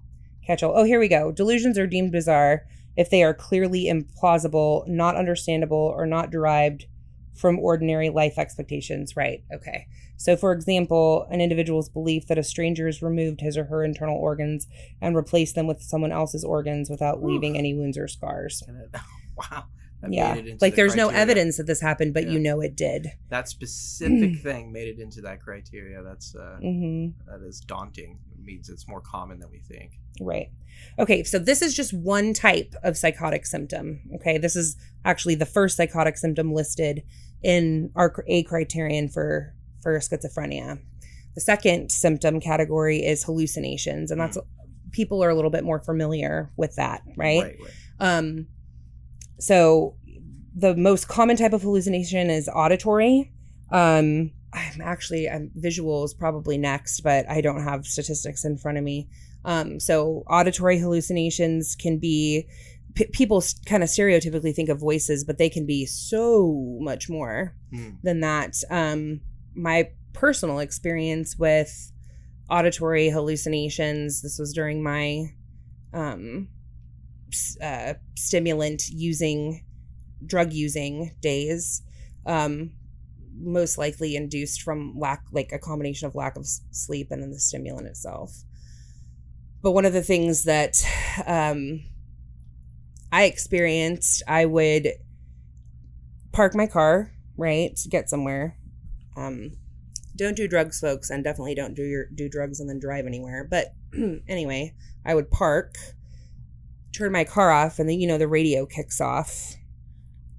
catch-all oh here we go delusions are deemed bizarre if they are clearly implausible not understandable or not derived from ordinary life expectations right okay so, for example, an individual's belief that a stranger has removed his or her internal organs and replaced them with someone else's organs without leaving Oof. any wounds or scars. Wow. Yeah. made it into Like the there's no evidence that this happened, but you know it did. That specific thing made it into that criteria. That's uh, hmm that is daunting. It means it's more common than we think. Right. Okay, so this is just one type of psychotic symptom. Okay, this is actually the first psychotic symptom listed in our A criterion for for schizophrenia. The second symptom category is hallucinations, and that's people are a little bit more familiar with that, right? Right. right. Um, so the most common type of hallucination is auditory. Um, I'm actually I'm visual is probably next, but I don't have statistics in front of me. Um, so auditory hallucinations can be p- people kind of stereotypically think of voices, but they can be so much more Hmm. than that. Um, my personal experience with auditory hallucinations. This was during my um, uh, stimulant using, drug using days. Um, most likely induced from lack, like a combination of lack of sleep and then the stimulant itself. But one of the things that um, I experienced, I would park my car, right, get somewhere. Um, don't do drugs, folks, and definitely don't do your do drugs and then drive anywhere. But anyway, I would park, turn my car off, and then you know the radio kicks off,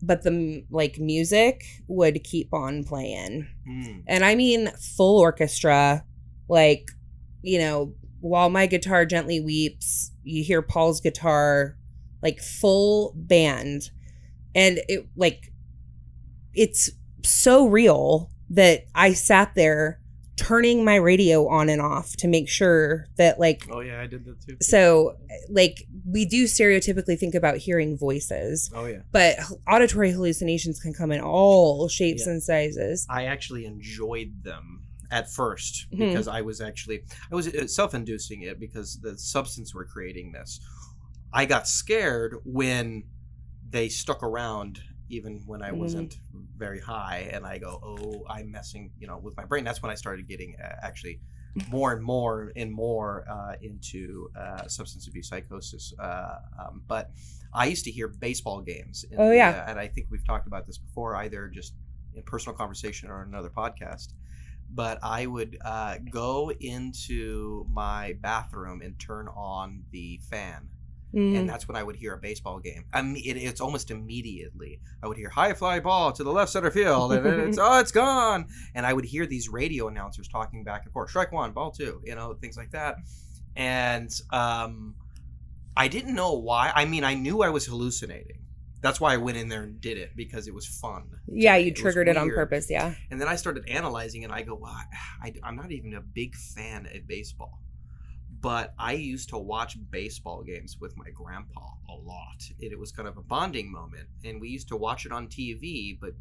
but the like music would keep on playing, Hmm. and I mean full orchestra, like you know while my guitar gently weeps, you hear Paul's guitar, like full band, and it like it's so real that I sat there turning my radio on and off to make sure that like Oh yeah, I did that too. so like we do stereotypically think about hearing voices Oh yeah. but auditory hallucinations can come in all shapes Yeah. and sizes I actually enjoyed them at 1st Mhm. because I was actually I was uh, self-inducing it because the substance we're creating this. I got scared when they stuck around even when I Mhm. wasn't very high and I go, "Oh, I'm messing, you know, with my brain." That's when I started getting uh, actually more and more and more uh, into uh, substance abuse psychosis. Uh, um, but I used to hear baseball games. in Oh, yeah. uh, and I think we've talked about this before, either just in personal conversation or another podcast. But I would uh, go into my bathroom and turn on the fan, Mm. and that's when I would hear a baseball game. I mean, it, it's almost immediately. I would hear high fly ball to the left center field, and it's oh, it's gone. And I would hear these radio announcers talking back and forth, strike one, ball two, you know, things like that. And um, I didn't know why. I mean, I knew I was hallucinating. That's why I went in there and did it because it was fun. yeah you was triggered it on purpose yeah And then I started analyzing it. And I go, well, I, I'm not even a big fan of baseball, but I used to watch baseball games with my grandpa a lot. And it was kind of a bonding moment. And we used to watch it on TV, but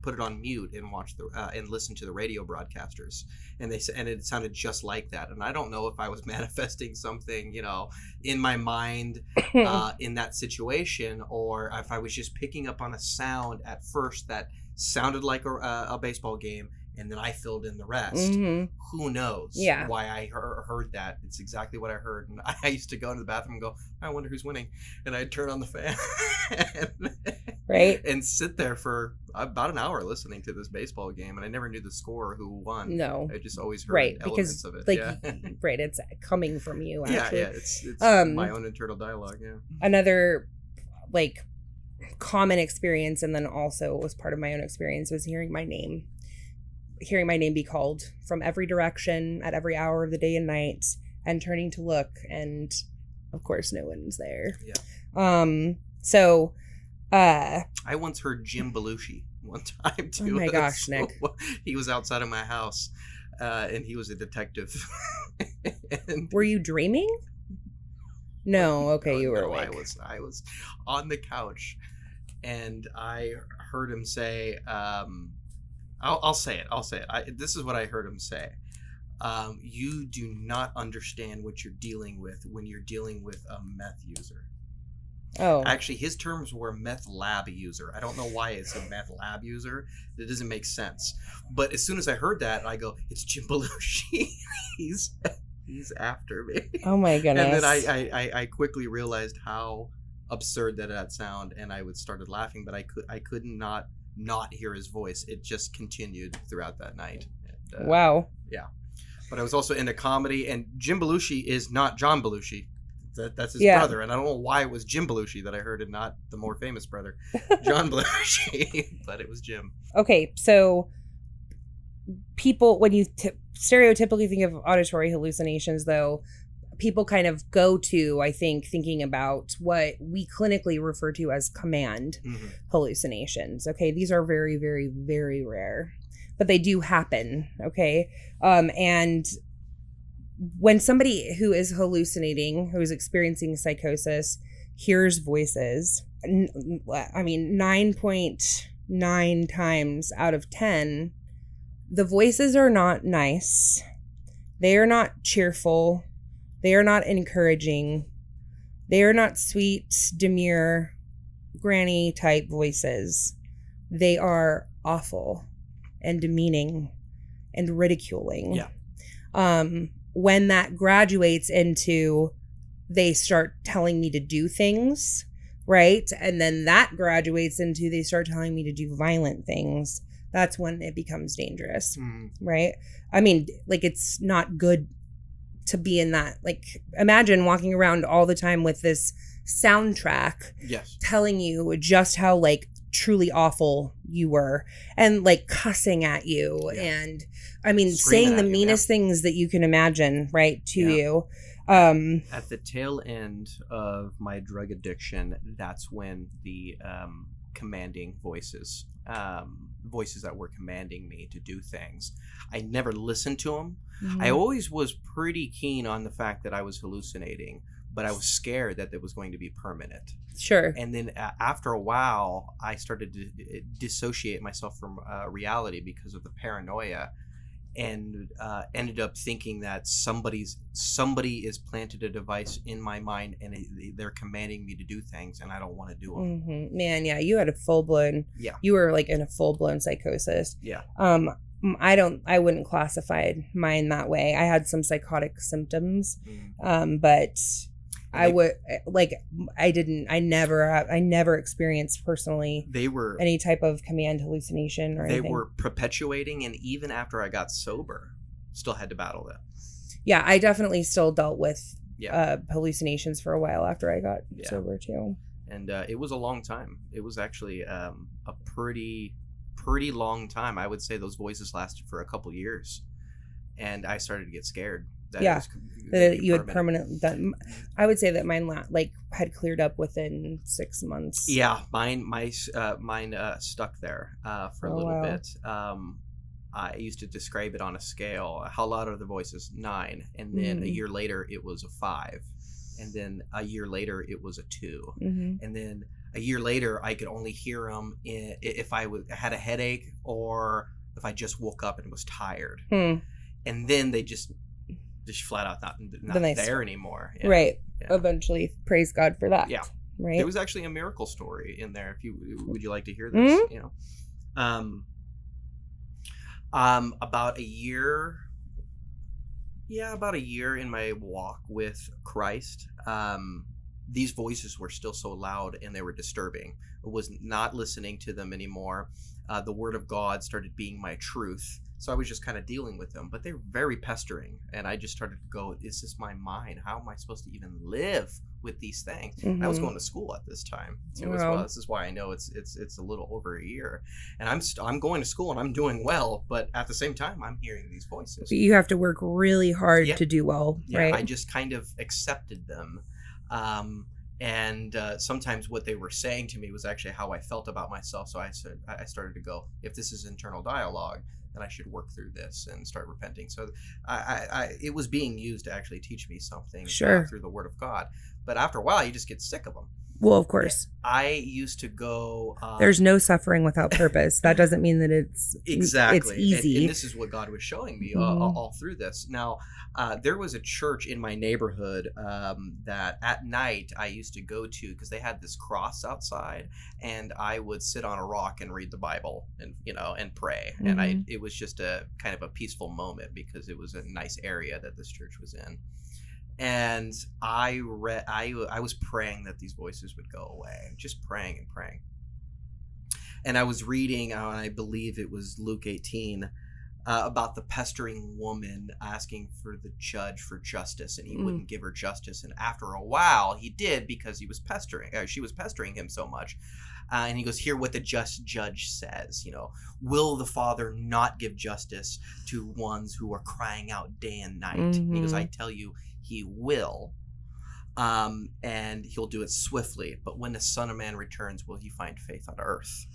put it on mute and watch the uh, and listen to the radio broadcasters. And they and it sounded just like that. And I don't know if I was manifesting something, you know, in my mind uh, in that situation, or if I was just picking up on a sound at first that sounded like a, a baseball game, and then I filled in the rest. hmm Who knows? Yeah. Why I heard, heard that? It's exactly what I heard, and I used to go into the bathroom and go, "I wonder who's winning," and I'd turn on the fan, and, Right. and sit there for about an hour listening to this baseball game, and I never knew the score or who won. no I just always heard right elements because of it. like yeah. right it's coming from you yeah, yeah, it's it's Um, my own internal dialogue. Yeah. another like common experience and then also was part of my own experience was hearing my name hearing my name be called from every direction at every hour of the day and night and turning to look and of course no one's there Yeah. um so uh I once heard Jim Belushi one time too. Oh my gosh, Nick. he was outside of my house, uh, and he was a detective. and were you dreaming no okay Oh, you were no, I was I was on the couch, and I heard him say, um, I'll, "I'll say it. I'll say it. I, this is what I heard him say." Um, you do not understand what you're dealing with when you're dealing with a meth user. oh Actually, his terms were meth lab user. I don't know why it's a meth lab user. It doesn't make sense. But as soon as I heard that, I go, "It's Jim Belushi. he's he's after me." oh my goodness And then I, I, I, I quickly realized how absurd that that sound, and I would started laughing, but I could I could not not hear his voice. It just continued throughout that night. And, uh, wow Yeah. But I was also into comedy, and Jim Belushi is not John Belushi. That, that's his Yeah. brother, and I don't know why it was Jim Belushi that I heard, and not the more famous brother, John Belushi. but it was Jim. okay so people when you t- stereotypically think of auditory hallucinations though people kind of go to i think thinking about what we clinically refer to as command Mhm. hallucinations okay these are very very very rare but they do happen. Okay. Um, and when somebody who is hallucinating, who is experiencing psychosis, hears voices, I mean, 9.9 times out of 10, the voices are not nice. They are not cheerful. They are not encouraging. They are not sweet, demure, granny type voices. They are awful and demeaning and ridiculing. Yeah. Um, when that graduates into they start telling me to do things, right? And then that graduates into they start telling me to do violent things. That's when it becomes dangerous, Mm, right? I mean, like it's not good to be in that. Like imagine walking around all the time with this soundtrack yes. telling you just how like truly awful you were and like cussing at you Yeah. and i mean Screaming saying the you, meanest things that you can imagine right to Yeah. you um At the tail end of my drug addiction, that's when the um, commanding voices, um, voices that were commanding me to do things, I never listened to them. Mm-hmm. I always was pretty keen on the fact that I was hallucinating, but I was scared that it was going to be permanent. sure And then uh, after a while, I started to dissociate myself from uh, reality because of the paranoia, and uh, ended up thinking that somebody's somebody is planted a device in my mind and it, they're commanding me to do things, and I don't want to do them. hmm man yeah you had a full-blown Yeah. you were like in a full-blown psychosis Yeah. um i don't i wouldn't classify mine that way i had some psychotic symptoms Mm. um but i they- would like i didn't i never i never experienced personally They were any type of command hallucination or they anything. were perpetuating, and even after I got sober, still had to battle that. yeah, I definitely still dealt with Yeah. uh, hallucinations for a while after I got Yeah. sober too. and uh, it was a long time. It was actually um, a pretty, pretty long time. I would say those voices lasted for a couple years, and I started to get scared. That Yeah, That you had permanent. permanent. That I would say that mine la- like had cleared up within six months. Yeah, mine, my, uh, mine uh, stuck there uh, for a Oh, little wow. bit. Um, I used to describe it on a scale. How loud are the voices? Nine, and then a Mhm. year later it was a five, and then a year later it was a two. hmm and then a year later i could only hear them if i w- had a headache or if i just woke up and was tired Hmm. and then they just just flat out not, not there anymore Yeah. Right. Yeah. Eventually, praise God for that. Yeah. Right. there was actually a miracle story in there if you would you like to hear this Mm-hmm. you know um um about a year yeah about a year in my walk with christ um these voices were still so loud and they were disturbing I was not listening to them anymore uh, the word of god started being my truth so i was just kind of dealing with them but they're very pestering and i just started to go is this my mind how am i supposed to even live with these things I was Mhm. going to school at this time too as well. This is why I know it's it's it's a little over a year, and I'm st- I'm going to school and I'm doing well, but at the same time I'm hearing these voices. You have to work really hard Yeah. to do well, Yeah, right? I just kind of accepted them, um, and uh, sometimes what they were saying to me was actually how I felt about myself. So I said I I started to go, if this is internal dialogue, then I should work through this and start repenting. So I, I, I it was being used to actually teach me something uh, Sure. through the Word of God. But after a while, you just get sick of them. Well, of course. I used to go. Um, There's no suffering without purpose. That doesn't mean that it's exactly It's easy. And, this is what God was showing me uh, Mhm. all, all through this. Now, uh, there was a church in my neighborhood um, that at night I used to go to because they had this cross outside, and I would sit on a rock and read the Bible and you know and pray. And I Mhm. it was just a kind of a peaceful moment because it was a nice area that this church was in. And I read, I, I was praying that these voices would go away, just praying and praying and I was reading, uh, I believe it was Luke 18, uh, about the pestering woman asking for the judge for justice, and he Mm. wouldn't give her justice. And after a while, he did because he was pestering, uh, she was pestering him so much. Uh, and he goes, "Hear what the just judge says. You know, will the Father not give justice to ones who are crying out day and night?" And he goes, Mhm. "I tell you, he will." Um, and he'll do it swiftly. But when the Son of Man returns, will he find faith on earth?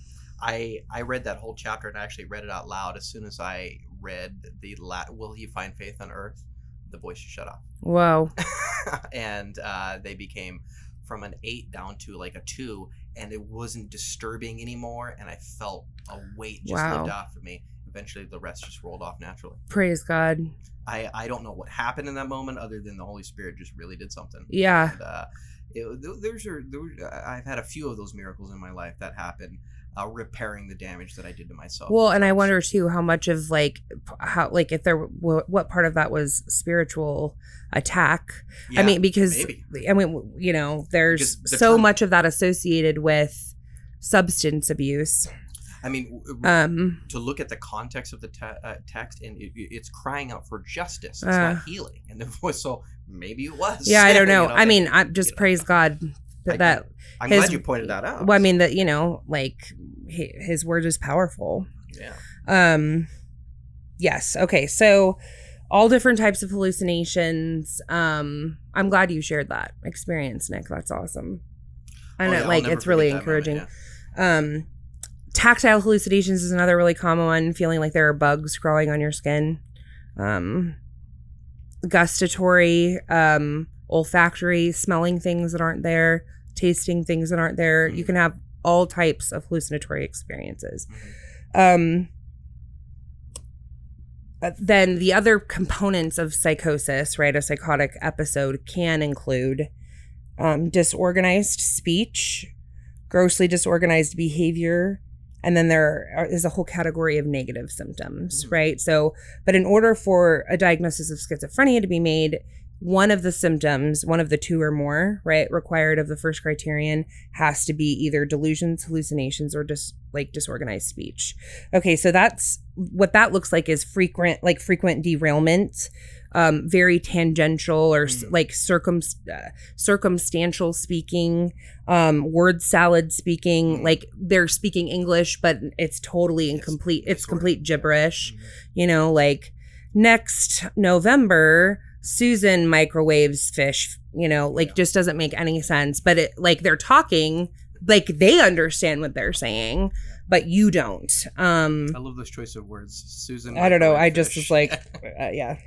I I read that whole chapter and I actually read it out loud as soon as I read the la- "Will he find faith on earth?" The voice shut off, Whoa. and uh, they became from an eight down to like a two, and it wasn't disturbing anymore. And I felt a weight just Wow. lift off of me. Eventually, the rest just rolled off naturally. Praise God. I I don't know what happened in that moment, other than the Holy Spirit just really did something. Yeah. And, uh, it, there's are there, I've had a few of those miracles in my life that happen, uh, repairing the damage that I did to myself. Well, and I wonder too how much of like how like if there w- what part of that was spiritual attack. I mean, because maybe. I mean, you know, there's the so term- much of that associated with substance abuse. I mean, Um, to look at the context of the te- uh, text, and it, it- it's crying out for justice. It's Uh. not healing, and the voice. So maybe it was. yeah, I don't know. You I mean, I just you know. praise God that I- that. I'm his- glad you pointed that out. Well, I mean that you know, like hi- his word is powerful. yeah. Um, yes. Okay. So all different types of hallucinations. Um, I'm glad you shared that experience, Nick. That's awesome. I Oh, know, yeah, like it's really that moment, encouraging. yeah. Um, tactile hallucinations is another really common one. Feeling like there are bugs crawling on your skin. Um, gustatory, um, olfactory, smelling things that aren't there, tasting things that aren't there. You Mhm. can have all types of hallucinatory experiences. Mhm. Um, uh, then the other components of psychosis, right, a psychotic episode can include um, disorganized speech, grossly disorganized behavior, and then there are- is a whole category of negative symptoms, Mm. right? So, but in order for a diagnosis of schizophrenia to be made, one of the symptoms, one of the two or more, right, required of the first criterion has to be either delusions, hallucinations, or just like disorganized speech. Okay, so that's what that looks like is frequent, like frequent derailment, um, very tangential or Mm. like circum uh, circumstantial speaking, um, word salad speaking. Mm. Like they're speaking English, but it's totally incomplete. It's complete gibberish Mhm. you know, like next November, Susan microwaves fish, you know, like Yeah. just doesn't make any sense. But it like they're talking, like they understand what they're saying, but you don't. Um I love this choice of words, Susan. I don't know. I just was like, uh, yeah.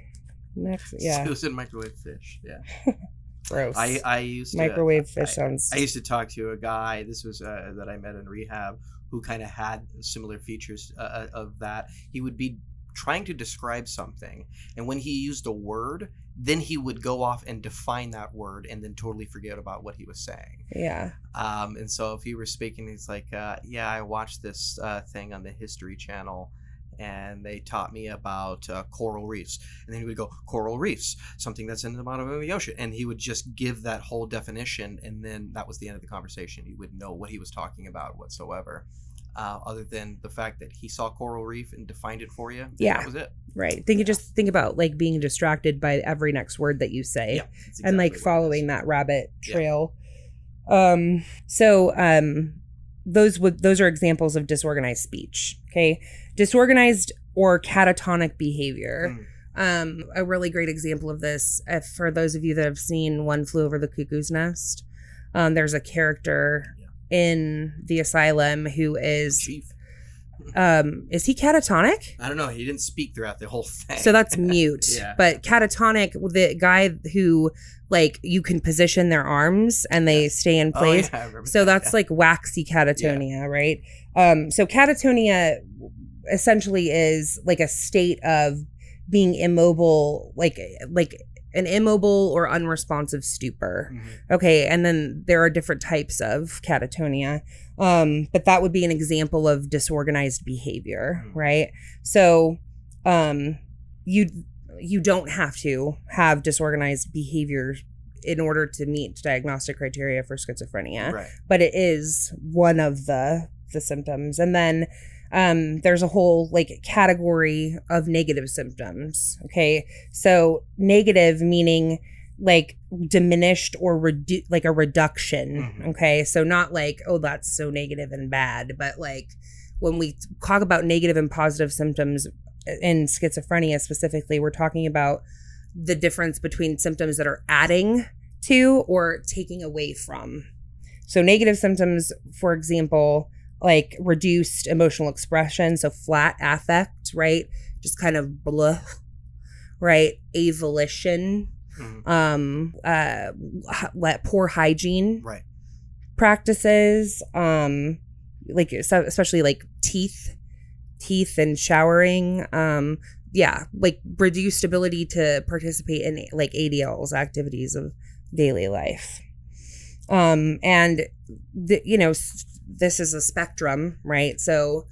Next, yeah, Susan microwave fish. Yeah. gross. I I used to Microwave fish I, sounds. I used to talk to a guy. This was uh, that I met in rehab, who kind of had similar features uh, uh, of that. He would be trying to describe something, and when he used a word, then he would go off and define that word, and then totally forget about what he was saying. yeah, Um, and so if he were speaking, he's like, uh, "Yeah, I watched this uh, thing on the History Channel." And they taught me about uh, coral reefs, and then he would go coral reefs, something that's in the bottom of the ocean, and he would just give that whole definition, and then that was the end of the conversation. He would know what he was talking about whatsoever, uh, other than the fact that he saw coral reef and defined it for you. Yeah. that was it. right. Think you just think about like being distracted by every next word that you say. Yeah, that's and like exactly what it is. following that rabbit Yeah. trail. Um so um those would those are examples of disorganized speech, okay? Disorganized or catatonic behavior. Mm. Um a really great example of this if for those of you that have seen One Flew Over the Cuckoo's Nest. Um there's a character in the asylum who is Chief. um is he catatonic? I don't know. He didn't speak throughout the whole thing. So that's mute. Yeah. But catatonic, the guy who like you can position their arms and they stay in Oh, place. yeah, I remember So that, that's yeah. like waxy catatonia, right? Um, so catatonia essentially is like a state of being immobile, like like an immobile or unresponsive stupor. Mhm. Okay, and then there are different types of catatonia. Um, but that would be an example of disorganized behavior, Mhm. right? So um you you don't have to have disorganized behavior in order to meet diagnostic criteria for schizophrenia Right. but it is one of the the symptoms and then um there's a whole like category of negative symptoms okay? So negative meaning like diminished or redu- like a reduction Mhm. okay? So not like oh that's so negative and bad but like when we talk about negative and positive symptoms in schizophrenia specifically we're talking about the difference between symptoms that are adding to or taking away from. So negative symptoms for example like reduced emotional expression, so flat affect, right? Just kind of blah, right? Avolition, Mhm. um, uh, let poor hygiene Right. practices, um, like so especially like teeth, teeth and showering, um, yeah, like reduced ability to participate in like ADLs activities of daily life. Um, and the, you know, s- this is a spectrum, right? So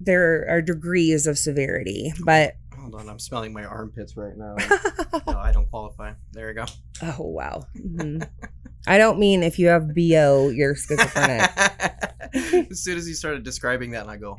there are degrees of severity, but Hold on, I'm smelling my armpits right now. no, I don't qualify. There you go. oh wow. Mhm. I don't mean if you have BO, you're schizophrenic. as soon as you started describing that, and I go,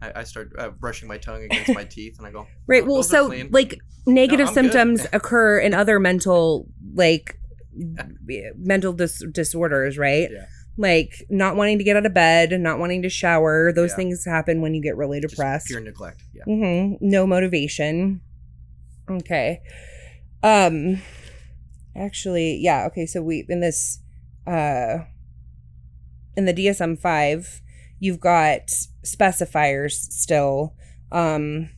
I, I start uh, brushing my tongue against my teeth, and I go, Right. "Oh, Well, so like negative I'm symptoms occur in other mental like mental dis- disorders, right? Yeah. Like not wanting to get out of bed, not wanting to shower. Those Yeah. things happen when you get really Just depressed. pure neglect. Yeah. hmm No motivation. Okay. Um actually, yeah, okay, so we in this uh in the DSM 5, you've got specifiers still um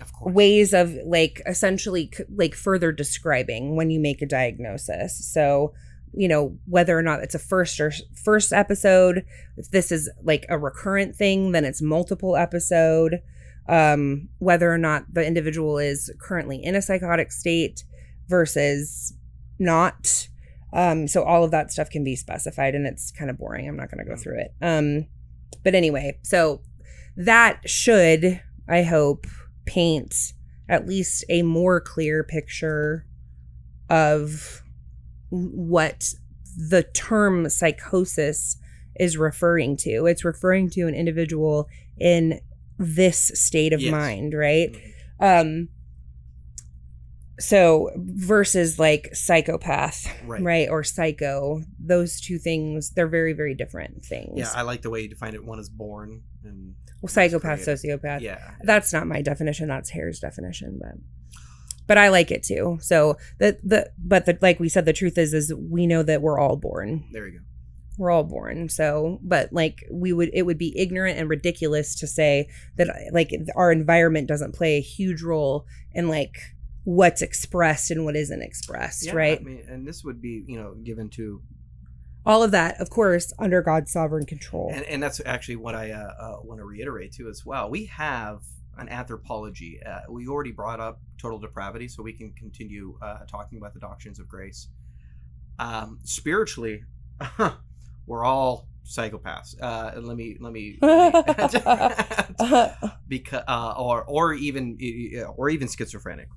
Of ways of like essentially like further describing when you make a diagnosis. So, you know, whether or not it's a first or first episode, if this is like a recurrent thing, then it's multiple episode. Um, whether or not the individual is currently in a psychotic state versus not. Um, so all of that stuff can be specified and it's kind of boring. I'm not going to go through it. Um, but anyway, so that should, I hope, paint at least a more clear picture of what the term psychosis is referring to. It's referring to an individual in this state of Yes. mind, right? Mhm. Um so versus like psychopath, Right. right. Or psycho, those two things, they're very, very different things. Yeah, I like the way you define it. One is born, and well, psychopath, sociopath. yeah, That's not my definition. That's Hare's definition, but but I like it too. So the the but the like we said, the truth is is we know that we're all born. there you go. We're all born. So but like we would it would be ignorant and ridiculous to say that like our environment doesn't play a huge role in like what's expressed and what isn't expressed, Yeah, right? I mean, and this would be you know given to, All of that, of course, under God's sovereign control. and, and that's actually what I uh, uh, want to reiterate too as well. We have an anthropology. Uh, we already brought up total depravity, so we can continue uh, talking about the doctrines of grace. Um, spiritually, we're all psychopaths. Uh, and let me let me. because uh, or or even or even schizophrenic.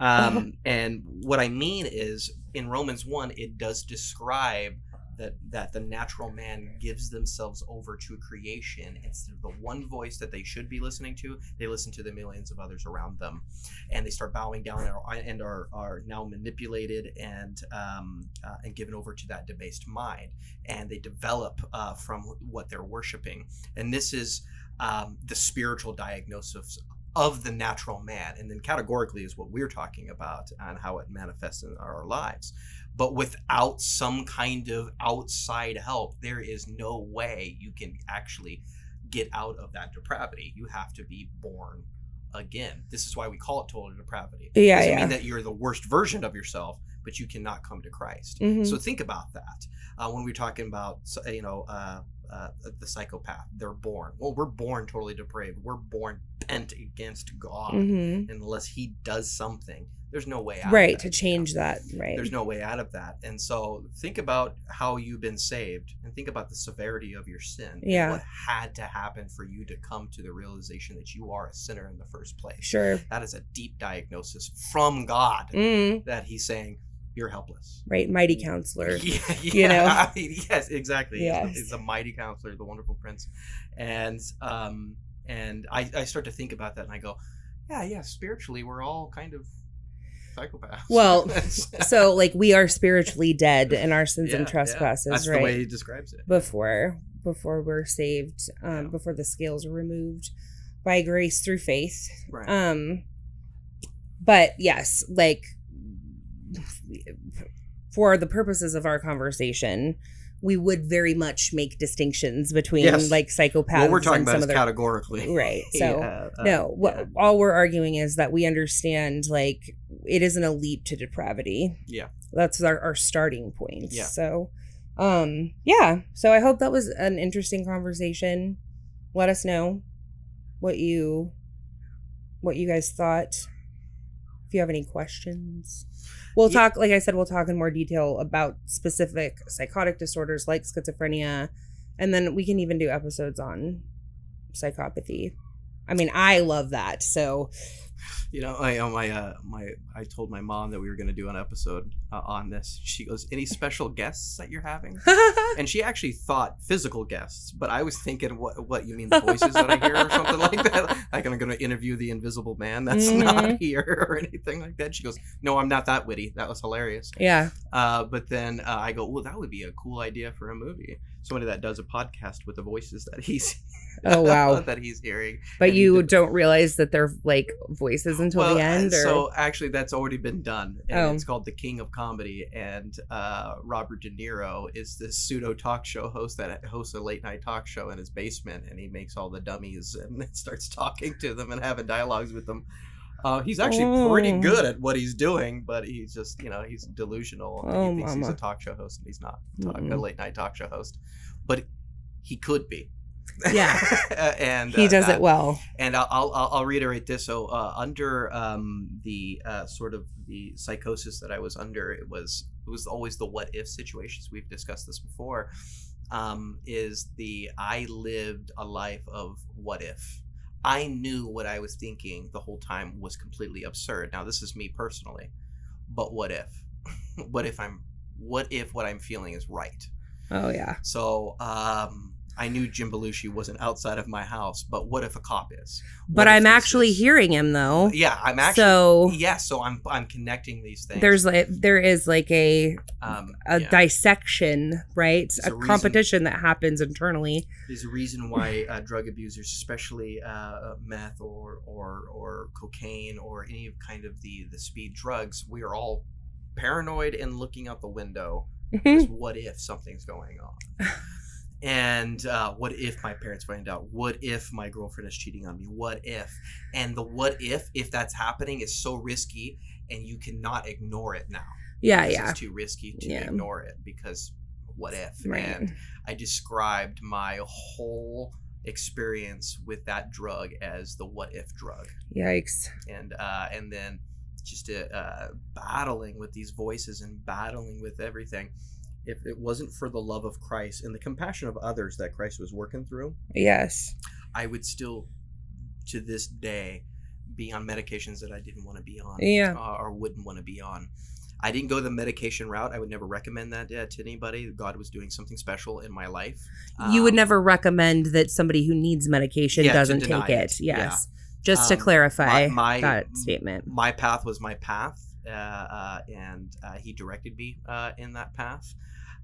Um, and what I mean is, in Romans one, it does describe that that the natural man gives themselves over to creation instead of the one voice that they should be listening to. They listen to the millions of others around them, and they start bowing down and are, and are, are now manipulated and um, uh, and given over to that debased mind, and they develop uh, from what they're worshiping. And this is um, the spiritual diagnosis of the natural man. And then categorically is what we're talking about and how it manifests in our lives. But without some kind of outside help there is no way you can actually get out of that depravity. You have to be born again. This is why we call it total depravity. Yeah, doesn't yeah. mean that you're the worst version of yourself but you cannot come to christ. Mhm. so think about that. Uh, when we're talking about you know uh, uh, the psychopath they're born well we're born totally depraved we're born bent against god Mhm. unless he does something there's no way out of Right, to change that, right. there's no way out of that and so think about how you've been saved and think about the severity of your sin Yeah. what had to happen for you to come to the realization that you are a sinner in the first place Sure. that is a deep diagnosis from god Mm, that he's saying you're helpless right, mighty counselor. yeah, you know? Yes, exactly. He's the- Yes. He's the mighty counselor, the wonderful prince, and um, and I, I start to think about that, and I go, yeah, yeah. Spiritually, we're all kind of psychopaths. Well, So like we are spiritually dead in our sins Yeah, and yeah. trespasses, That's right? the way he describes it. before before we're saved, um, Yeah. before the scales are removed by grace through faith. Right. Um, but yes, like for the purposes of our conversation, we would very much make distinctions between Yes. like psychopaths what we're talking and about some is other categorically. right. So Yeah, uh, no, what yeah. all we're arguing is that we understand like it isn't a leap to depravity. Yeah. That's our, our starting point. Yeah. So um yeah. So I hope that was an interesting conversation. Let us know what you what you guys thought. If you have any questions. We'll Yeah. talk like I said, we'll talk in more detail about specific psychotic disorders like schizophrenia. And then we can even do episodes on psychopathy. I mean, I love that. So You know, I uh, my uh, my I told my mom that we were going to do an episode uh, on this. She goes, "Any special guests that you're having?" And she actually thought physical guests, but I was thinking, "What? What you mean the voices that I hear, or something like that? Like I'm going to interview the Invisible Man that's not Mhm. here, or anything like that." She goes, "No, I'm not that witty. That was hilarious." yeah. Uh, but then uh, I go, "Well, that would be a cool idea for a movie. Somebody that does a podcast with the voices that he's Oh wow. that he's hearing." But you did- don't realize that they're like voices until well, the uh, end or So actually, that's already been done, and Oh. it's called The King of Comedy. And uh, Robert De Niro is this pseudo talk show host that hosts a late night talk show in his basement, and he makes all the dummies and starts talking to them and having dialogues with them. Uh, he's actually pretty Oh. good at what he's doing, but he's just you know he's delusional. and Oh, he thinks he's a talk show host, and he's not talk, a Mm-mm. late night talk show host, but he could be. Yeah. and he uh, does it well. and I'll, I'll, I'll I'll reiterate this. So uh, under um, the uh, sort of the psychosis that I was under, it was it was always the what if situations. We've discussed this before. Um, is the I lived a life of what if. I knew what I was thinking the whole time was completely absurd. Now this is me personally, but what if? what if I'm? What if what I'm feeling is right? Oh yeah. So um, I knew Jim Belushi wasn't outside of my house, but what if a cop is? But What if I'm actually is- hearing him though. Yeah, I'm actually. so yeah, so I'm I'm connecting these things. there's like there is like a um, a yeah. dissection, right? There's A, a competition that happens internally. There's a reason why uh, drug abusers, especially uh, meth or or or cocaine or any kind of the the speed drugs, we are all paranoid and looking out the window. What if something's going on? And uh, what if my parents find out? What if my girlfriend is cheating on me? What if? And the what if, if that's happening, is so risky, and you cannot ignore it now. yeah, yeah. It's too risky to Yeah. ignore it because what if? Right. And I described my whole experience with that drug as the what if drug, Yikes. and uh, and then just uh, uh, battling with these voices and battling with everything. If it wasn't for the love of Christ and the compassion of others that Christ was working through, Yes. I would still, to this day, be on medications that I didn't want to be on, Yeah. uh, or wouldn't want to be on. I didn't go the medication route. I would never recommend that uh, to anybody. God was doing something special in my life. you would Um, never recommend that somebody who needs medication Yeah, doesn't take it. it. Yes. Just to Um, clarify my- my- that statement. My path was my path, uh, uh, and uh, He directed me uh, in that path.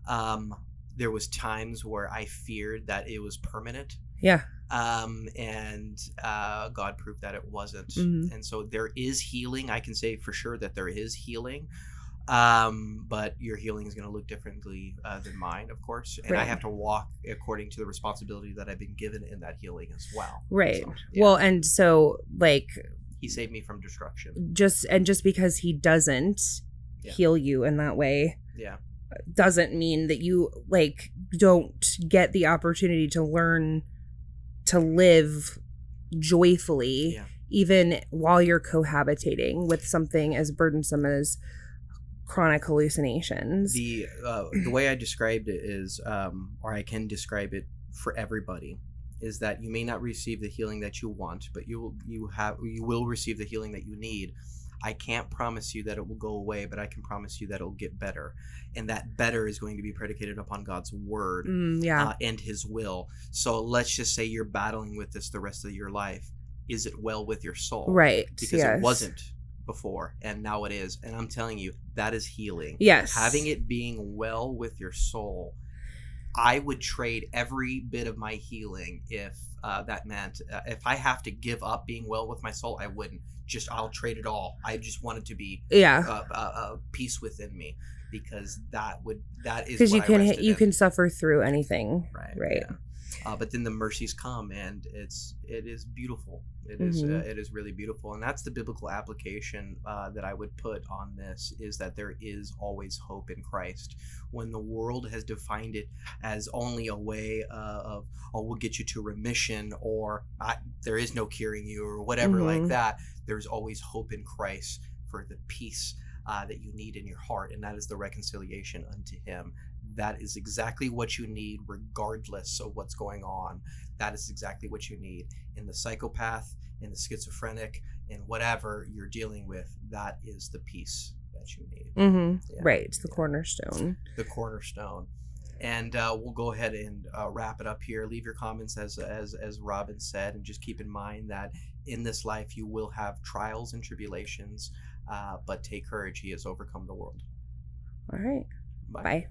Um, there was times where I feared that it was permanent. Yeah. um, and uh, God proved that it wasn't. Mhm. And so there is healing. I can say for sure that there is healing, um, but your healing is going to look differently uh, than mine, of course. And I have to walk according to the responsibility that I've been given in that healing as well. Right. So, yeah. Well, and so like he saved me from destruction. just and just because he doesn't Yeah. heal you in that way Yeah. Doesn't mean that you like don't get the opportunity to learn to live joyfully Yeah. even while you're cohabitating with something as burdensome as chronic hallucinations. The uh, the way I described it is, um, or I can describe it for everybody, is that you may not receive the healing that you want, but you will you have you will receive the healing that you need. I can't promise you that it will go away, but I can promise you that it'll get better, and that better is going to be predicated upon God's word Mm, yeah. uh, and His will. So let's just say you're battling with this the rest of your life. Is it well with your soul? right. Because yes. it wasn't before, and now it is. And I'm telling you, that is healing Yes. having it being well with your soul i would trade every bit of my healing if uh, that meant uh, if i have to give up being well with my soul i wouldn't just i'll trade it all i just want it to be Yeah. uh, uh, uh, peace within me because that would that is because you I can you in. can suffer through anything right right. yeah. Uh, but then the mercies come and it's it is beautiful It is Mhm. uh, it is really beautiful and that's the biblical application uh, that i would put on this is that there is always hope in christ when the world has defined it as only a way uh, of oh we'll get you to remission or there is no curing you or whatever Mhm. like that there's always hope in christ for the peace uh, that you need in your heart and that is the reconciliation unto him that is exactly what you need regardless of what's going on. That is exactly what you need in the psychopath in the schizophrenic in whatever you're dealing with that is the piece that you need. Hmm Yeah. right it's the Yeah. cornerstone. The cornerstone. And uh, we'll go ahead and uh, wrap it up here. Leave your comments as as as Robyn said and just keep in mind that in this life you will have trials and tribulations uh, but take courage. He has overcome the world. All right. Bye. bye